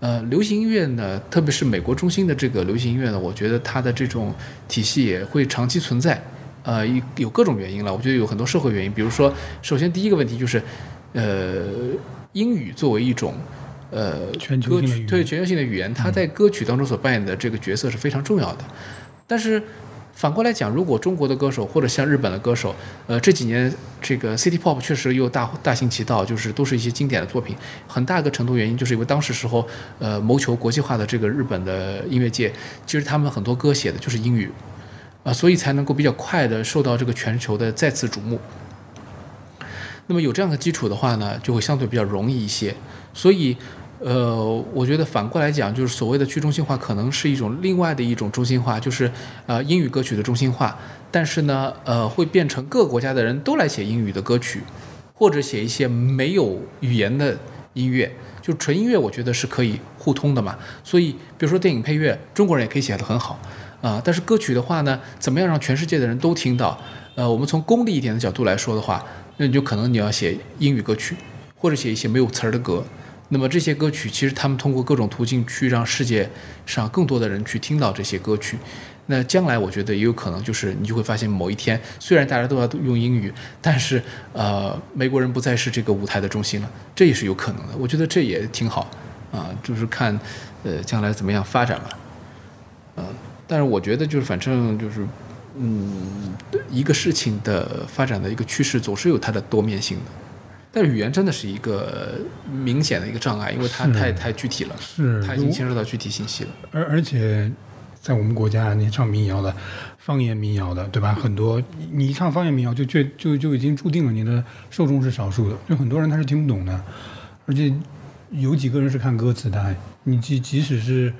呃，流行音乐呢，特别是美国中心的这个流行音乐呢，我觉得它的这种体系也会长期存在。呃，有有各种原因了，我觉得有很多社会原因，比如说，首先第一个问题就是，呃，英语作为一种。呃，全球歌曲性的语言对全球性的语言，它在歌曲当中所扮演的这个角色是非常重要的。但是反过来讲，如果中国的歌手或者像日本的歌手，呃，这几年这个 City Pop 确实又大大行其道，就是都是一些经典的作品。很大一个程度原因，就是因为当时时候，呃，谋求国际化的这个日本的音乐界，其实他们很多歌写的就是英语，啊、所以才能够比较快的受到这个全球的再次瞩目。那么有这样的基础的话呢，就会相对比较容易一些。所以，呃，我觉得反过来讲，就是所谓的去中心化，可能是一种另外的一种中心化，就是呃英语歌曲的中心化。但是呢，呃，会变成各个国家的人都来写英语的歌曲，或者写一些没有语言的音乐。就纯音乐，我觉得是可以互通的嘛。所以，比如说电影配乐，中国人也可以写得很好啊、但是歌曲的话呢，怎么样让全世界的人都听到？呃，我们从功利一点的角度来说的话，那你就可能你要写英语歌曲，或者写一些没有词儿的歌。那么这些歌曲，其实他们通过各种途径去让世界上更多的人去听到这些歌曲。那将来我觉得也有可能，就是你就会发现某一天，虽然大家都要用英语，但是呃，美国人不再是这个舞台的中心了，这也是有可能的。我觉得这也挺好啊，就是看呃将来怎么样发展吧。呃，但是我觉得就是反正就是嗯，一个事情的发展的一个趋势总是有它的多面性的。但是语言真的是一个明显的一个障碍，因为它太太具体了，是它已经牵涉到具体信息了。而而且，在我们国家，你唱民谣的，方言民谣的，对吧？很多你一唱方言民谣就，就就就已经注定了你的受众是少数的，就很多人他是听不懂的，而且有几个人是看歌词的，你即即使是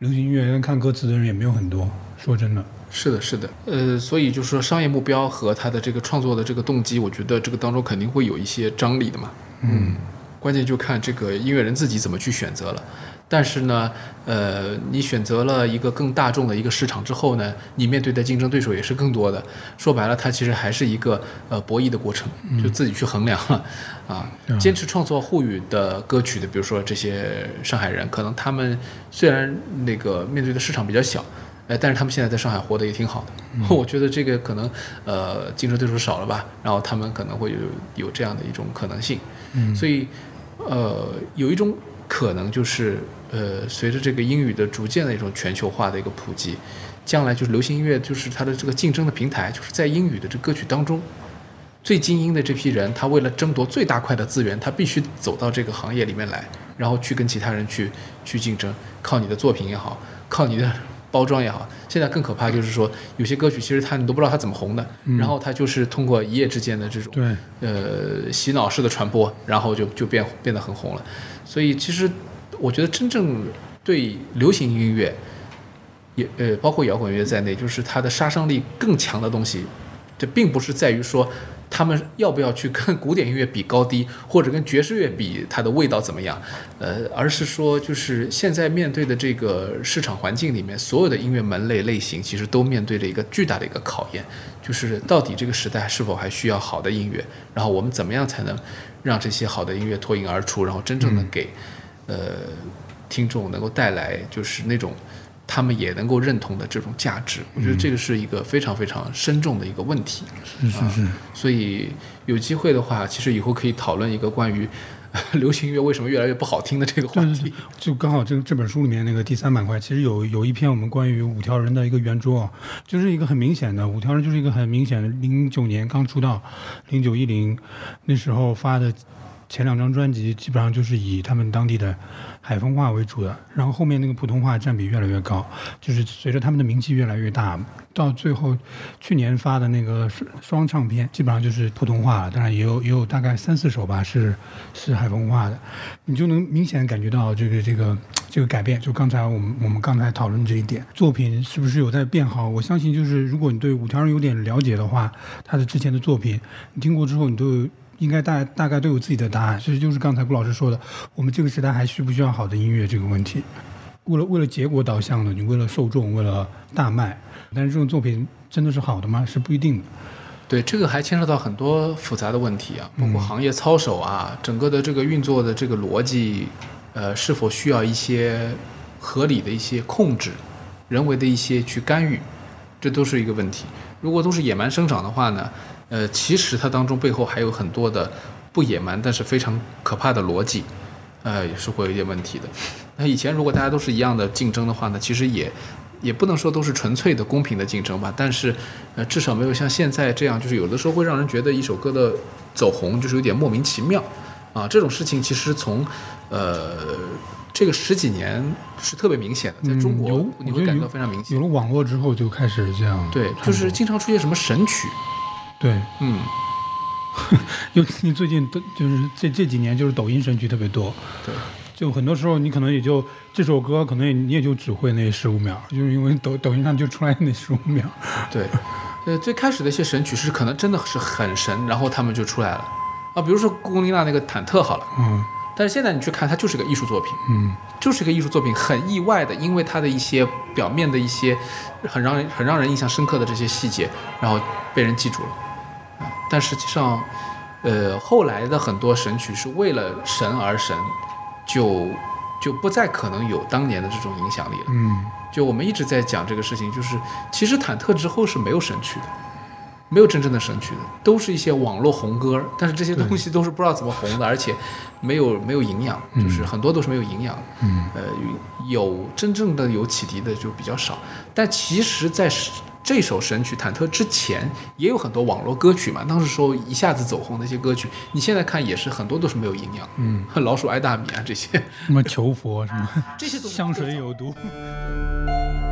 流行音乐，看歌词的人也没有很多。说真的，是的，是的，呃，所以就是说商业目标和他的这个创作的这个动机，我觉得这个当中肯定会有一些张力的嘛。嗯，关键就看这个音乐人自己怎么去选择了。但是呢，呃，你选择了一个更大众的一个市场之后呢，你面对的竞争对手也是更多的。说白了，它其实还是一个呃博弈的过程，就自己去衡量了啊。坚持创作沪语的歌曲的，比如说这些上海人，可能他们虽然那个面对的市场比较小。哎，但是他们现在在上海活得也挺好的，*laughs* 我觉得这个可能呃竞争对手少了吧，然后他们可能会有有这样的一种可能性，嗯所以呃有一种可能就是呃随着这个英语的逐渐的一种全球化的一个普及，将来就是流行音乐就是它的这个竞争的平台，就是在英语的这歌曲当中。最精英的这批人，他为了争夺最大块的资源，他必须走到这个行业里面来，然后去跟其他人去去竞争，靠你的作品也好，靠你的包装也好。现在更可怕就是说，有些歌曲其实它你都不知道它怎么红的，然后它就是通过一夜之间的这种对，呃洗脑式的传播，然后就就变变得很红了。所以其实我觉得真正对流行音乐，也呃包括摇滚乐在内，就是它的杀伤力更强的东西，这并不是在于说他们要不要去跟古典音乐比高低，或者跟爵士乐比它的味道怎么样，呃，而是说就是现在面对的这个市场环境里面，所有的音乐门类类型其实都面对着一个巨大的一个考验，就是到底这个时代是否还需要好的音乐，然后我们怎么样才能让这些好的音乐脱颖而出，然后真正的给、呃听众能够带来就是那种他们也能够认同的这种价值。我觉得这个是一个非常非常深重的一个问题。是是是，所以有机会的话，其实以后可以讨论一个关于 *laughs* 流行音乐为什么越来越不好听的这个话题。就刚好这这本书里面那个第三板块，其实有有一篇我们关于五条人的一个圆桌，啊，就是一个很明显的五条人就是一个很明显的，零九年刚出道，零九一零那时候发的前两张专辑，基本上就是以他们当地的海风话为主的，然后后面那个普通话占比越来越高，就是随着他们的名气越来越大，到最后去年发的那个双双唱片，基本上就是普通话了，当然也有也有大概三四首吧是是海风话的，你就能明显感觉到这个这个这个改变。就刚才我们我们刚才讨论这一点，作品是不是有在变好？我相信就是如果你对五条人有点了解的话，他的之前的作品你听过之后，你都。应该大大概都有自己的答案，其实就是刚才顾老师说的，我们这个时代还需不需要好的音乐这个问题。为了为了结果导向的，你为了受众，为了大卖，但是这种作品真的是好的吗？是不一定的。对，这个还牵涉到很多复杂的问题啊，包括行业操守啊，整个的这个运作的这个逻辑，呃，是否需要一些合理的一些控制，人为的一些去干预，这都是一个问题。如果都是野蛮生长的话呢，呃，其实它当中背后还有很多的不野蛮，但是非常可怕的逻辑，呃，也是会有一点问题的。那以前如果大家都是一样的竞争的话呢，其实也也不能说都是纯粹的公平的竞争吧，但是呃，至少没有像现在这样，就是有的时候会让人觉得一首歌的走红就是有点莫名其妙啊。这种事情其实从呃这个十几年是特别明显的，在中国嗯你会感到非常明显有。了网络之后就开始这样。对，就是经常出现什么神曲，对，嗯，*laughs* 尤其最近都就是这这几年就是抖音神曲特别多，对，就很多时候你可能也就这首歌可能也你也就只会那十五秒，就是因为抖抖音上就出来那十五秒。对，呃，最开始的一些神曲是可能真的是很神，然后他们就出来了。啊，比如说古龚琳娜那个《忐忑》好了，嗯。但是现在你去看，它就是个艺术作品，嗯。就是个艺术作品，很意外的，因为它的一些表面的一些很让人很让人印象深刻的这些细节，然后被人记住了。啊但实际上，呃，后来的很多神曲是为了神而神，就就不再可能有当年的这种影响力了。嗯，就我们一直在讲这个事情，就是其实忐忑之后是没有神曲的，没有真正的神曲的，都是一些网络红歌，但是这些东西都是不知道怎么红的，而且没有没有营养，就是很多都是没有营养的。嗯，呃，有真正的有启迪的就比较少，但其实，在这首神曲《忐忑》之前，也有很多网络歌曲嘛，当时说一下子走红的一些歌曲，你现在看也是很多都是没有营养，嗯，*laughs* 老鼠爱大米啊这些，什么求佛什么？*laughs* 这些东西香水有毒。嗯